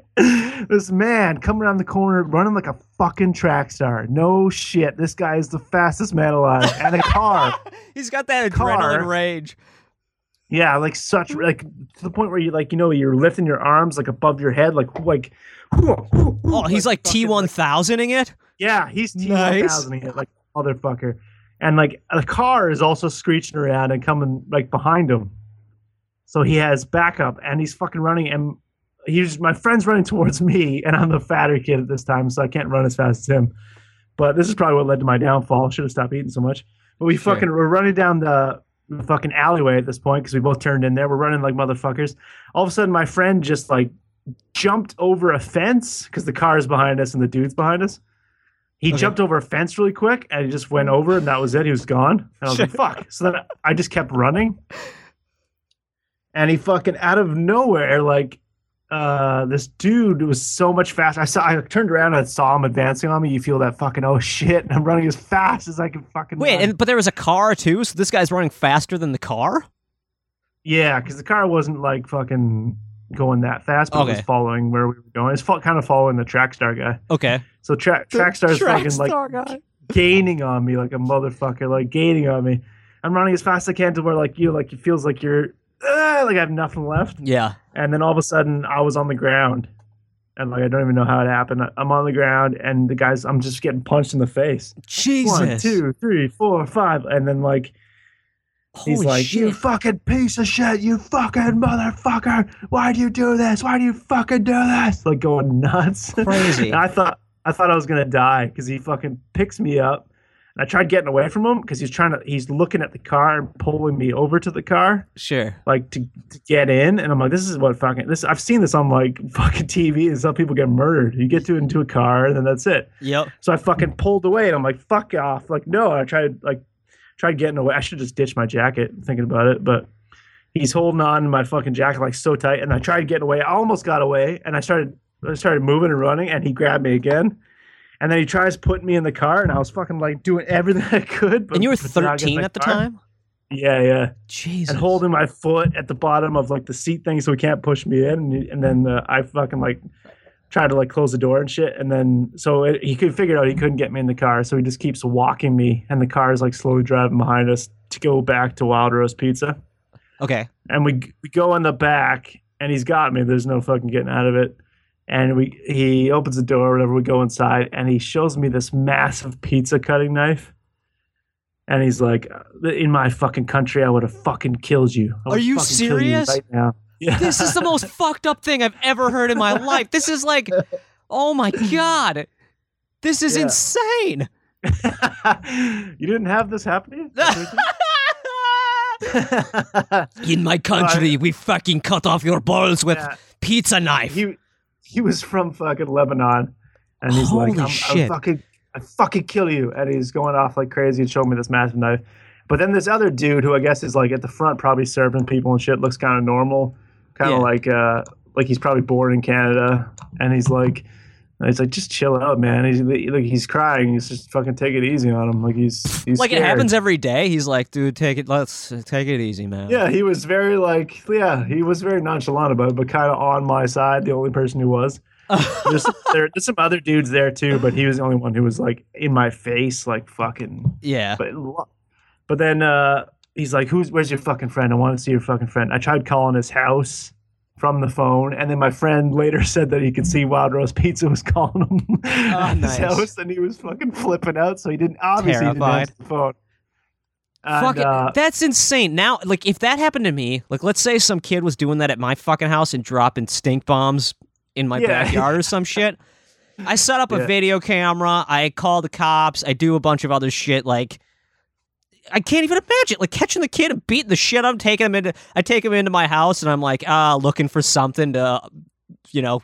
this man coming around the corner running like a fucking track star. No shit. This guy is the fastest man alive. And a car. he's got that Car. adrenaline rage Yeah, like such like to the point where you like you know you're lifting your arms like above your head like like oh he's like fucking, t1000ing it? Yeah he's T one Nice. thousand it like motherfucker. And like a car is also screeching around and coming like behind him. So he has backup and he's fucking running and he's my friend's running towards me and I'm the fatter kid at this time so I can't run as fast as him. But this is probably what led to my downfall. Should have stopped eating so much. But we Sure. fucking we're running down the the fucking alleyway at this point because we both turned in there. We're running like motherfuckers. All of a sudden, my friend just like jumped over a fence because the car is behind us and the dude's behind us. He Okay. jumped over a fence really quick and he just went over and that was it. He was gone. And I was like, fuck. So then I just kept running. And he fucking out of nowhere, like, uh, this dude was so much faster. I saw, I turned around and I saw him advancing on me. You feel that fucking, oh shit. And I'm running as fast as I can fucking wait run. and but there was a car too so this guy's running faster than the car Yeah, because the car wasn't like fucking going that fast, but it was Okay. following where we were going. It's kind of following the Trackstar guy. okay So tra- Trackstar's fucking like guy. gaining on me like a motherfucker, like gaining on me. I'm running as fast as I can to where like you like it feels like you're uh, like I have nothing left, yeah and then all of a sudden I was on the ground, and like I don't even know how it happened. I'm on the ground, and the guys I'm just getting punched in the face. jesus One, two, three, four, five, and then like He's Holy like, shit. "You fucking piece of shit! You fucking motherfucker! Why do you do this? Why do you fucking do this?" Like going nuts. Crazy. I thought I thought I was gonna die because he fucking picks me up, And I tried getting away from him because he's trying to. He's looking at the car and pulling me over to the car, Sure. like to, to get in. And I'm like, this is what fucking this. I've seen this on like fucking TV. And some people get murdered. You get to into a car and then that's it. Yep. So I fucking pulled away and I'm like, fuck off. Like, no. And I tried like tried getting away. I should just ditch my jacket thinking about it, but he's holding on to my fucking jacket like so tight. And I tried getting away. I almost got away and I started I started moving and running and he grabbed me again. And then he tries putting me in the car and I was fucking like doing everything I could. But, And you were but not getting 13 at the car. time? Yeah, yeah. Jesus. And holding my foot at the bottom of like the seat thing so he can't push me in. And, and then uh, I fucking like tried to like close the door and shit. And then so it, he could figure out he couldn't get me in the car. So he just keeps walking me. And the car is like slowly driving behind us to go back to Wild Rose Pizza. Okay. And we we go in the back and he's got me. There's no fucking getting out of it. And we he opens the door, whatever, we go inside, and he shows me this massive pizza cutting knife. And he's like, uh, "In my fucking country, I would have fucking killed you. Are you fucking kill you serious? right now?" Yeah. This is the most fucked up thing I've ever heard in my life. This is like, oh my God. This is Yeah. insane. you didn't have this happening. In my country, we fucking cut off your balls with Yeah. pizza knife. he he was from fucking Lebanon, and he's like, I'm, shit. I'm fucking, I fucking kill you, and he's going off like crazy and showing me this massive knife. But then this other dude, who I guess is like at the front, probably serving people and shit, looks kind of normal, kind of Yeah. like uh like he's probably born in Canada, and he's like. He's like, just chill out, man. He's like, he's crying. He's just fucking take it easy on him. Like he's, he's like it happens every day. He's like, dude, take it. Let's take it easy, man. Yeah, he was very like, yeah, he was very nonchalant about it, but kind of on my side. The only person who was. There's, there, there's some other dudes there too, but he was the only one who was like in my face, like fucking. yeah. But but then uh, he's like, "Who's? Where's your fucking friend? I want to see your fucking friend." I tried calling his house from the phone, and then my friend later said that he could see Wild Rose Pizza was calling him nice. his house, and he was fucking flipping out. So he didn't obviously he didn't answer the phone. And, Fuck it. uh, That's insane. Now, like, if that happened to me, like, let's say some kid was doing that at my fucking house and dropping stink bombs in my Yeah. backyard or some shit. I set up a Yeah. video camera. I call the cops. I do a bunch of other shit. Like, I can't even imagine like catching the kid and beating the shit out of him, taking him into. I take him into my house and I'm like, ah, looking for something to, you know.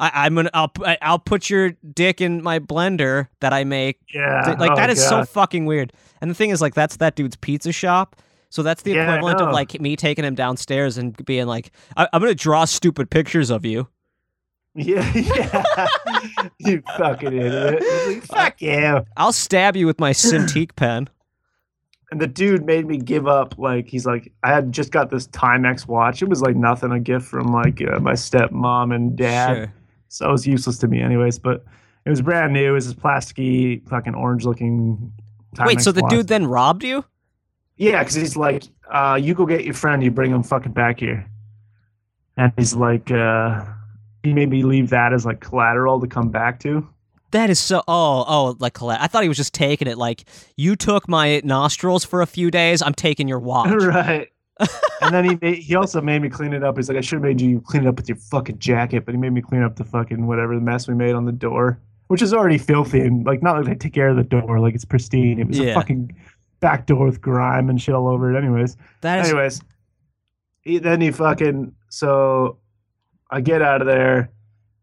I, I'm gonna. I'll, I'll put your dick in my blender that I make yeah, like oh, that is so fucking weird. And the thing is, like, that's that dude's pizza shop. So that's the Yeah, equivalent of like me taking him downstairs and being like, I- "I'm gonna draw stupid pictures of you." Yeah, yeah. you fucking idiot. Like, Fuck you. I'll stab you with my Cintiq pen. And the dude made me give up. Like, he's like, I had just got this Timex watch. It was like nothing, a gift from like uh, my stepmom and dad. Sure. So it was useless to me, anyways. But it was brand new. It was this plasticky, fucking orange looking Timex Wait, so the watch. dude then robbed you? Yeah, because he's like, uh, you go get your friend, you bring him fucking back here. And he's like, uh, he made me leave that as like collateral to come back to. That is so. Oh, oh, like collect. I thought he was just taking it. Like you took my nostrils for a few days. I'm taking your watch. right. and then he made, he also made me clean it up. He's like, I should have made you clean it up with your fucking jacket, but he made me clean up the fucking whatever the mess we made on the door, which is already filthy and like not like I take care of the door, like it's pristine. It was Yeah. a fucking back door with grime and shit all over it. Anyways, That is. anyways, he, then he fucking so I get out of there.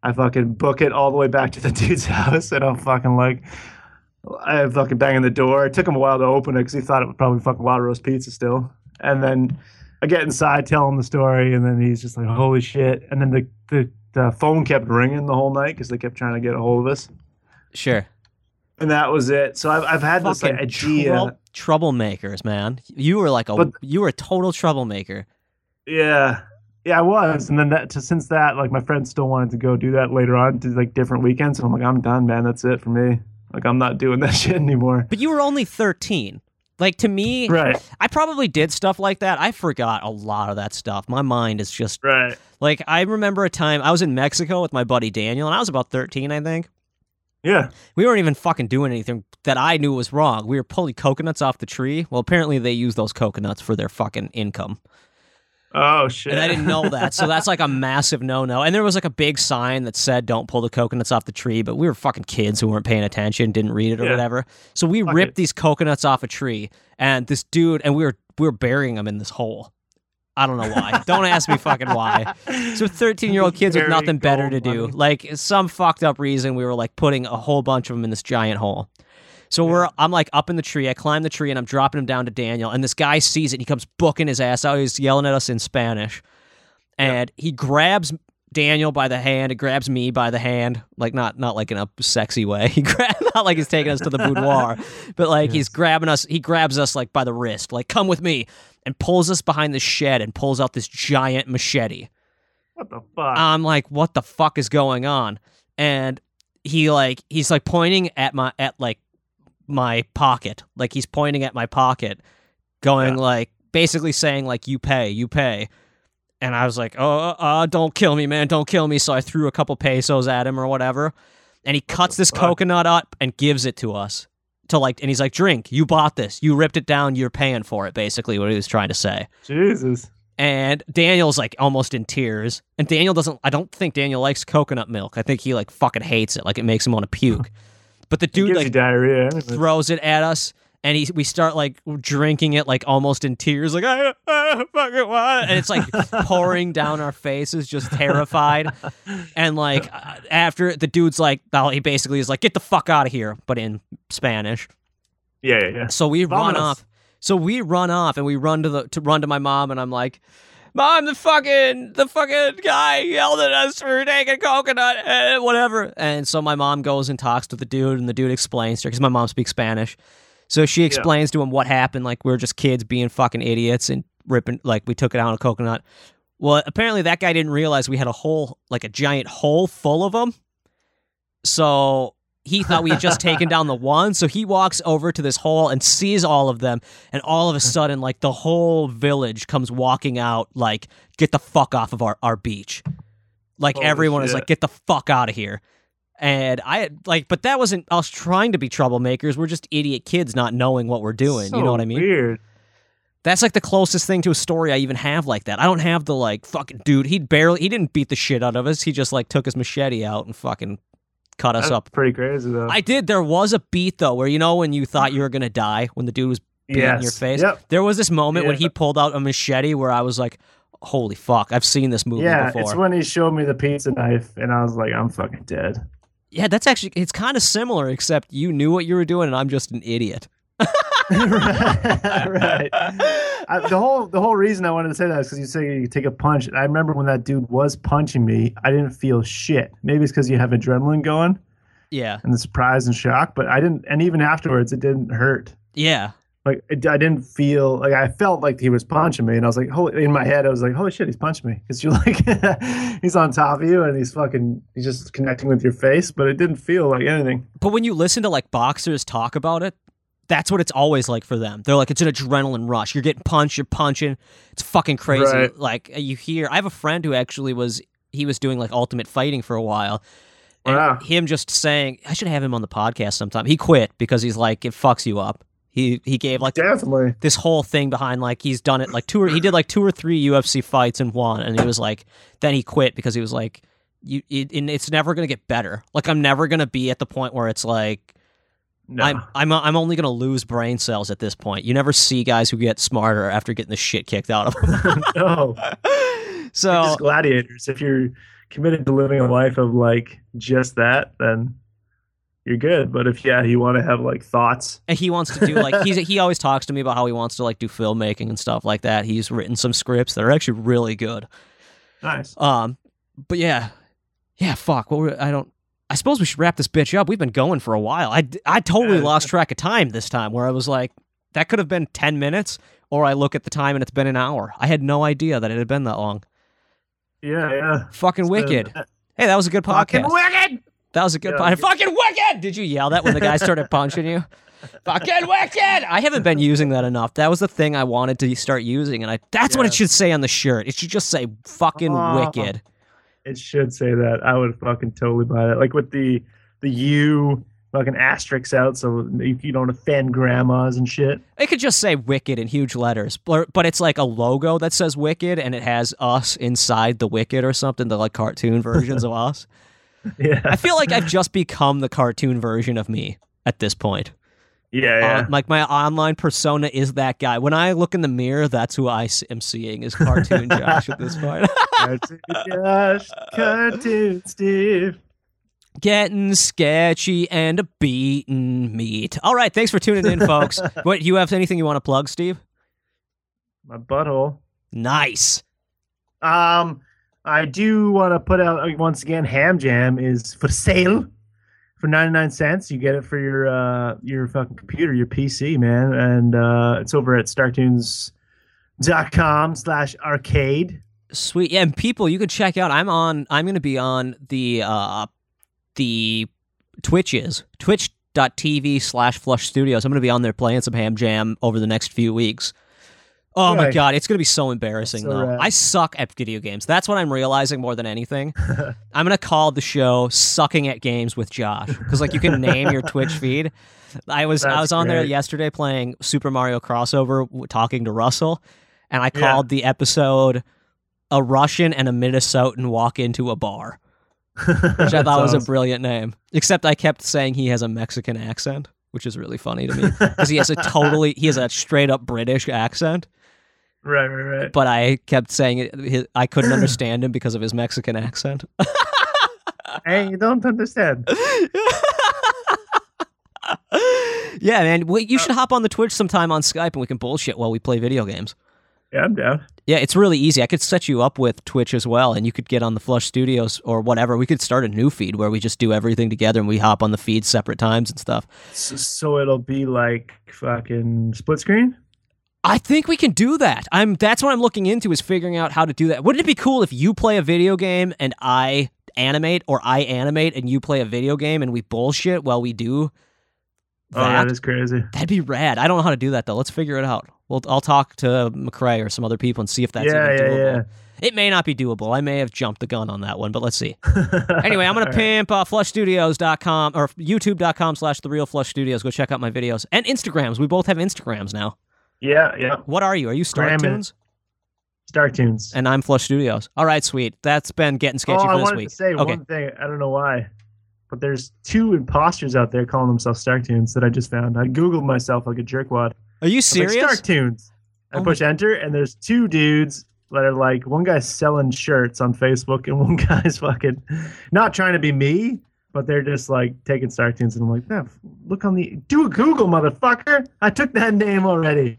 I fucking book it all the way back to the dude's house, and I'm fucking like, I fucking banging the door. It took him a while to open it because he thought it was probably fucking Wild Rose Pizza still. And then I get inside, tell him the story, and then he's just like, "Holy shit!" And then the the, the phone kept ringing the whole night because they kept trying to get a hold of us, Sure. and that was it. So I've I've had this like Fucking idea. trou- troublemakers, man. You were like a. But- you were a total troublemaker. Yeah. Yeah, I was. And then that to, since that, like my friends still wanted to go do that later on to like different weekends. And I'm like, I'm done, man. That's it for me. Like I'm not doing that shit anymore. But you were only 13. Like to me, Right. I probably did stuff like that. I forgot a lot of that stuff. My mind is just Right. like I remember a time I was in Mexico with my buddy Daniel, and I was about 13, I think. Yeah. We weren't even fucking doing anything that I knew was wrong. We were pulling coconuts off the tree. Well, apparently they use those coconuts for their fucking income. Oh shit! and I didn't know that. So that's like a massive no no. And there was like a big sign that said "Don't pull the coconuts off the tree," but we were fucking kids who weren't paying attention, didn't read it or Yeah. whatever. So we Fuck ripped it. these coconuts off a tree, and this dude, and we were we were burying them in this hole. I don't know why. don't ask me fucking why. So 13 year old kids with nothing better to gold do. Like some fucked up reason, we were like putting a whole bunch of them in this giant hole. So we're I'm like up in the tree. I climb the tree and I'm dropping him down to Daniel. And this guy sees it. And he comes booking his ass out. He's yelling at us in Spanish, and he grabs Daniel by the hand. He grabs me by the hand, like not not like in a sexy way. He grabs not like he's taking us to the boudoir, but like he's grabbing us. He grabs us like by the wrist, like come with me, and pulls us behind the shed and pulls out this giant machete. What the fuck? I'm like, what the fuck is going on? And he like he's like pointing at my at like my pocket, like he's pointing at my pocket, going Yeah. like basically saying like you pay, you pay. And I was like, oh, uh, don't kill me, man, don't kill me. So I threw a couple pesos at him or whatever, and he cuts this fuck? coconut up and gives it to us to like, and he's like, drink, you bought this, you ripped it down, you're paying for it. Basically, what he was trying to say Jesus. and Daniel's like almost in tears. And Daniel doesn't. I don't think Daniel likes coconut milk. I think he like fucking hates it. Like it makes him want to puke. But the dude like diarrhea. throws it at us, and he we start like drinking it like almost in tears, like I, I fucking want, and it's like pouring down our faces, just terrified. And like after the dude's like, well, he basically is like, get the fuck out of here, but in Spanish. Yeah, yeah, yeah. So we run off. So we run off and we run to the to run to my mom and I'm like, Mom, the fucking the fucking guy yelled at us for taking coconut, eh, whatever. And so my mom goes and talks to the dude, and the dude explains to her because my mom speaks Spanish. So she explains to him what happened. Like we are just kids being fucking idiots and ripping. Like we took it out on a coconut. Well, apparently that guy didn't realize we had a hole, like a giant hole full of them. So he thought we had just taken down the one. So he walks over to this hole and sees all of them. And all of a hmm. sudden, like the whole village comes walking out, like, get the fuck off of our, our beach. Like Holy everyone is like, get the fuck out of here. And I had like, but that wasn't us trying to be troublemakers. We're just idiot kids not knowing what we're doing. you know what I mean? Weird. That's like the closest thing to a story I even have like that. I don't have the like fucking dude. He barely he didn't beat the shit out of us. He just like took his machete out and fucking cut us That's up. pretty crazy though. I did. There was a beat though, where you know when you thought you were gonna die when the dude was beating yes. your face. Yep. There was this moment when he pulled out a machete where I was like, "Holy fuck! I've seen this movie Yeah, before." it's when he showed me the pizza knife, and I was like, I'm fucking dead. yeah, that's actually it's kind of similar, except you knew what you were doing and I'm just an idiot. right, right. I, the whole the whole reason I wanted to say that is because you say you take a punch. I remember when that dude was punching me, I didn't feel shit. Maybe it's because you have adrenaline going Yeah, and the surprise and shock, but I didn't. And even afterwards, it didn't hurt. yeah. Like it, I didn't feel like I felt like he was punching me, and I was like, holy. In my head, I was like, holy shit, he's punching me because you're like, he's on top of you and he's fucking, he's just connecting with your face, but it didn't feel like anything. But when you listen to like boxers talk about it, that's what it's always like for them. They're like, it's an adrenaline rush. You're getting punched, you're punching. It's fucking crazy. Right. Like you hear, I have a friend who actually was he was doing like ultimate fighting for a while. And Wow. him just saying, I should have him on the podcast sometime. He quit because he's like, it fucks you up. He he gave like Definitely. this whole thing behind like he's done it like two or he did like two or three UFC fights and won, and he was like, then he quit because he was like, you it, it's never gonna get better. Like I'm never gonna be at the point where it's like No. I'm I'm I'm only gonna lose brain cells at this point. You never see guys who get smarter after getting the shit kicked out of them. no. so just gladiators. If you're committed to living a life of like just that, then you're good. But if yeah, you want to have like thoughts, and he wants to do like he's he always talks to me about how he wants to like do filmmaking and stuff like that. He's written some scripts that are actually really good. nice. Um, but yeah, yeah. Fuck. What were, I don't. I suppose we should wrap this bitch up. We've been going for a while. I I totally Yeah. lost track of time this time. Where I was like, that could have been ten minutes, or I look at the time and it's been an hour. I had no idea that it had been that long. Yeah, yeah. Fucking It's wicked. been- Hey, that was a good podcast. Fucking wicked. That was a good Yeah, podcast. Fucking wicked! Did you yell that when the guy started punching you? Fucking wicked! I haven't been using that enough. That was the thing I wanted to start using, and I that's what it should say on the shirt. It should just say fucking Oh. wicked. It should say that. I would fucking totally buy that. Like with the the U fucking asterisks out so you, you don't offend grandmas and shit. It could just say Wicked in huge letters, but but it's like a logo that says Wicked and it has us inside the Wicked or something, the like cartoon versions of us. Yeah, I feel like I've just become the cartoon version of me at this point. Yeah, yeah. Uh, like my online persona is that guy. When I look in the mirror, that's who I am seeing is cartoon Josh at this point. cartoon Josh, cartoon Steve. Getting sketchy and beaten meat. All right, thanks for tuning in, folks. what you have anything you want to plug, Steve? My butthole. Nice. Um, I do want to put out uh, once again. Ham Jam is for sale for ninety nine cents. You get it for your uh your fucking computer, your PC, man, and uh, it's over at StarkToons.com slash arcade. Sweet. Yeah, and people you could check out. I'm on I'm gonna be on the uh the Twitches. Twitch.tv slash flush studios. I'm gonna be on there playing some ham jam over the next few weeks. Oh my god, it's gonna be so embarrassing So though. rad. I suck at video games. That's what I'm realizing more than anything. I'm gonna call the show "Sucking at Games with Josh" because like you can name your Twitch feed. I was I was on there yesterday playing Super Mario crossover, w- talking to Russell, and I Yeah. called the episode "A Russian and a Minnesotan Walk into a Bar," which I thought was a brilliant name. Except I kept saying he has a Mexican accent, which is really funny to me because he has a totally he has a straight up British accent. Right, right, right. But I kept saying it, his, I couldn't understand him because of his Mexican accent. hey, you don't understand. yeah, man. We, you uh, should hop on the Twitch sometime on Skype and we can bullshit while we play video games. Yeah, I'm down. Yeah, it's really easy. I could set you up with Twitch as well, and you could get on the Flush Studios or whatever. We could start a new feed where we just do everything together and we hop on the feed separate times and stuff. So, so it'll be like fucking split screen. I think we can do that. I'm. That's what I'm looking into is figuring out how to do that. Wouldn't it be cool if you play a video game and I animate, or I animate and you play a video game and we bullshit while we do Oh, that? that is crazy. That'd be rad. I don't know how to do that though. Let's figure it out. Well, I'll talk to McRae or some other people and see if that's yeah, even yeah, doable. It may not be doable. I may have jumped the gun on that one, but let's see. Anyway, I'm going to pimp uh, flushstudios.com or youtube.com slash the real flush studios. Go check out my videos and Instagrams. We both have Instagrams now. Yeah, yeah. What are you? Are you Star Graham Tunes? StarkToons. And I'm Flush Studios. All right, sweet. That's been getting oh, sketchy I for this wanted week. to say okay. one thing. I don't know why, but there's two imposters out there calling themselves StarkToons that I just found. I googled myself like a jerkwad. Are you I'm like, serious? StarkToons. I Oh push enter, and there's two dudes that are like one guy's selling shirts on Facebook, and one guy's fucking not trying to be me, but they're just like taking StarkToons, and I'm like, yeah, look on the do a Google, motherfucker. I took that name already.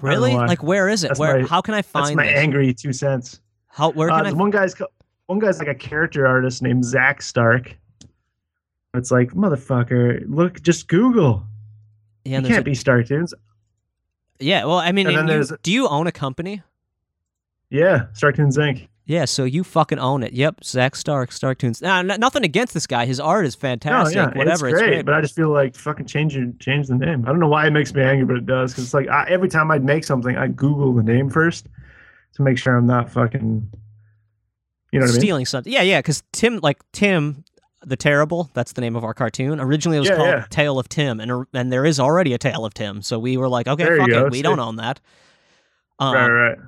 Really? Like, where is it? That's where? my- how can I find? That's my this? angry two cents. How? Where Uh, can I? one guy's one guy's like a character artist named Zach Stark. It's like motherfucker, look, just Google. yeah, you there's can't a- be StarkToons. yeah. Well, I mean, And and then you- do you own a company? Yeah, StarkToons Inc. Yeah, so you fucking own it. Yep, Zach Stark, StarkToons. Nah, n- nothing against this guy. His art is fantastic. No, yeah, Whatever, it's great, great. But I just feel like fucking change your change the name. I don't know why it makes me angry, but it does. Because it's like I, every time I'd make something, I Google the name first to make sure I'm not fucking. You know what I mean? stealing something. Yeah, yeah. Because Tim, like Tim, the Terrible. That's the name of our cartoon. Originally, it was Yeah, called yeah. Tale of Tim, and and there is already a Tale of Tim. So we were like, okay, fuck go, it. We don't own that. Um, right, right, right.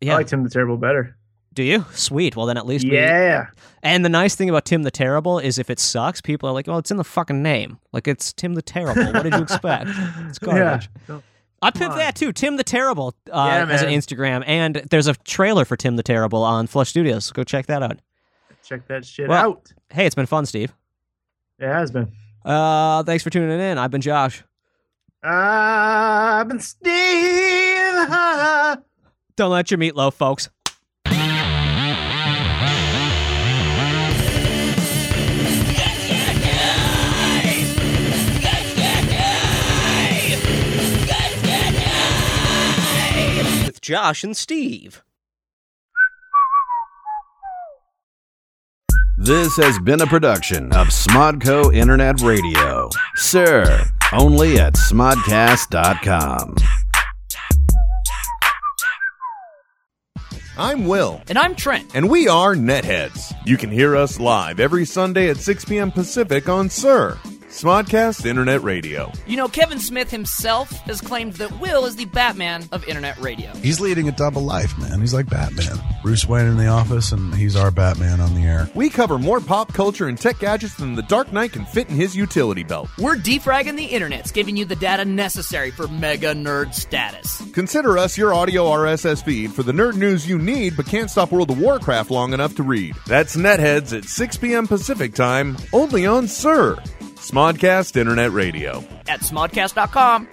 Yeah. I like Tim the Terrible better. Do you? Sweet. Well, then at least we. Yeah. And the nice thing about Tim the Terrible is if it sucks, people are like, well, it's in the fucking name. Like it's Tim the Terrible. What did you expect? It's garbage. Yeah. I picked that too. Tim the Terrible uh, Yeah, as an. Instagram, and there's a trailer for Tim the Terrible on Flush Studios. Go check that out. Check that shit Well- out. Hey, it's been fun, Steve. It has been. Uh, thanks for tuning in. I've been Josh. I've been Steve. Don't let your meatloaf, folks. Josh and Steve. This has been a production of Smodcast Internet Radio. Sir, only at smodcast.com. I'm Will, And I'm Trent. and we are Netheads. You can hear us live every Sunday at 6 p.m. Pacific on Sir. Smodcast Internet Radio. You know, Kevin Smith himself has claimed that Will is the Batman of internet radio. He's leading a double life, man. He's like Batman. Bruce Wayne in the office, and he's our Batman on the air. We cover more pop culture and tech gadgets than the Dark Knight can fit in his utility belt. We're defragging the internets, giving you the data necessary for mega nerd status. Consider us your audio RSS feed for the nerd news you need but can't stop World of Warcraft long enough to read. That's Netheads at 6 p.m. Pacific time, only on Sir. Smodcast Internet Radio. At smodcast.com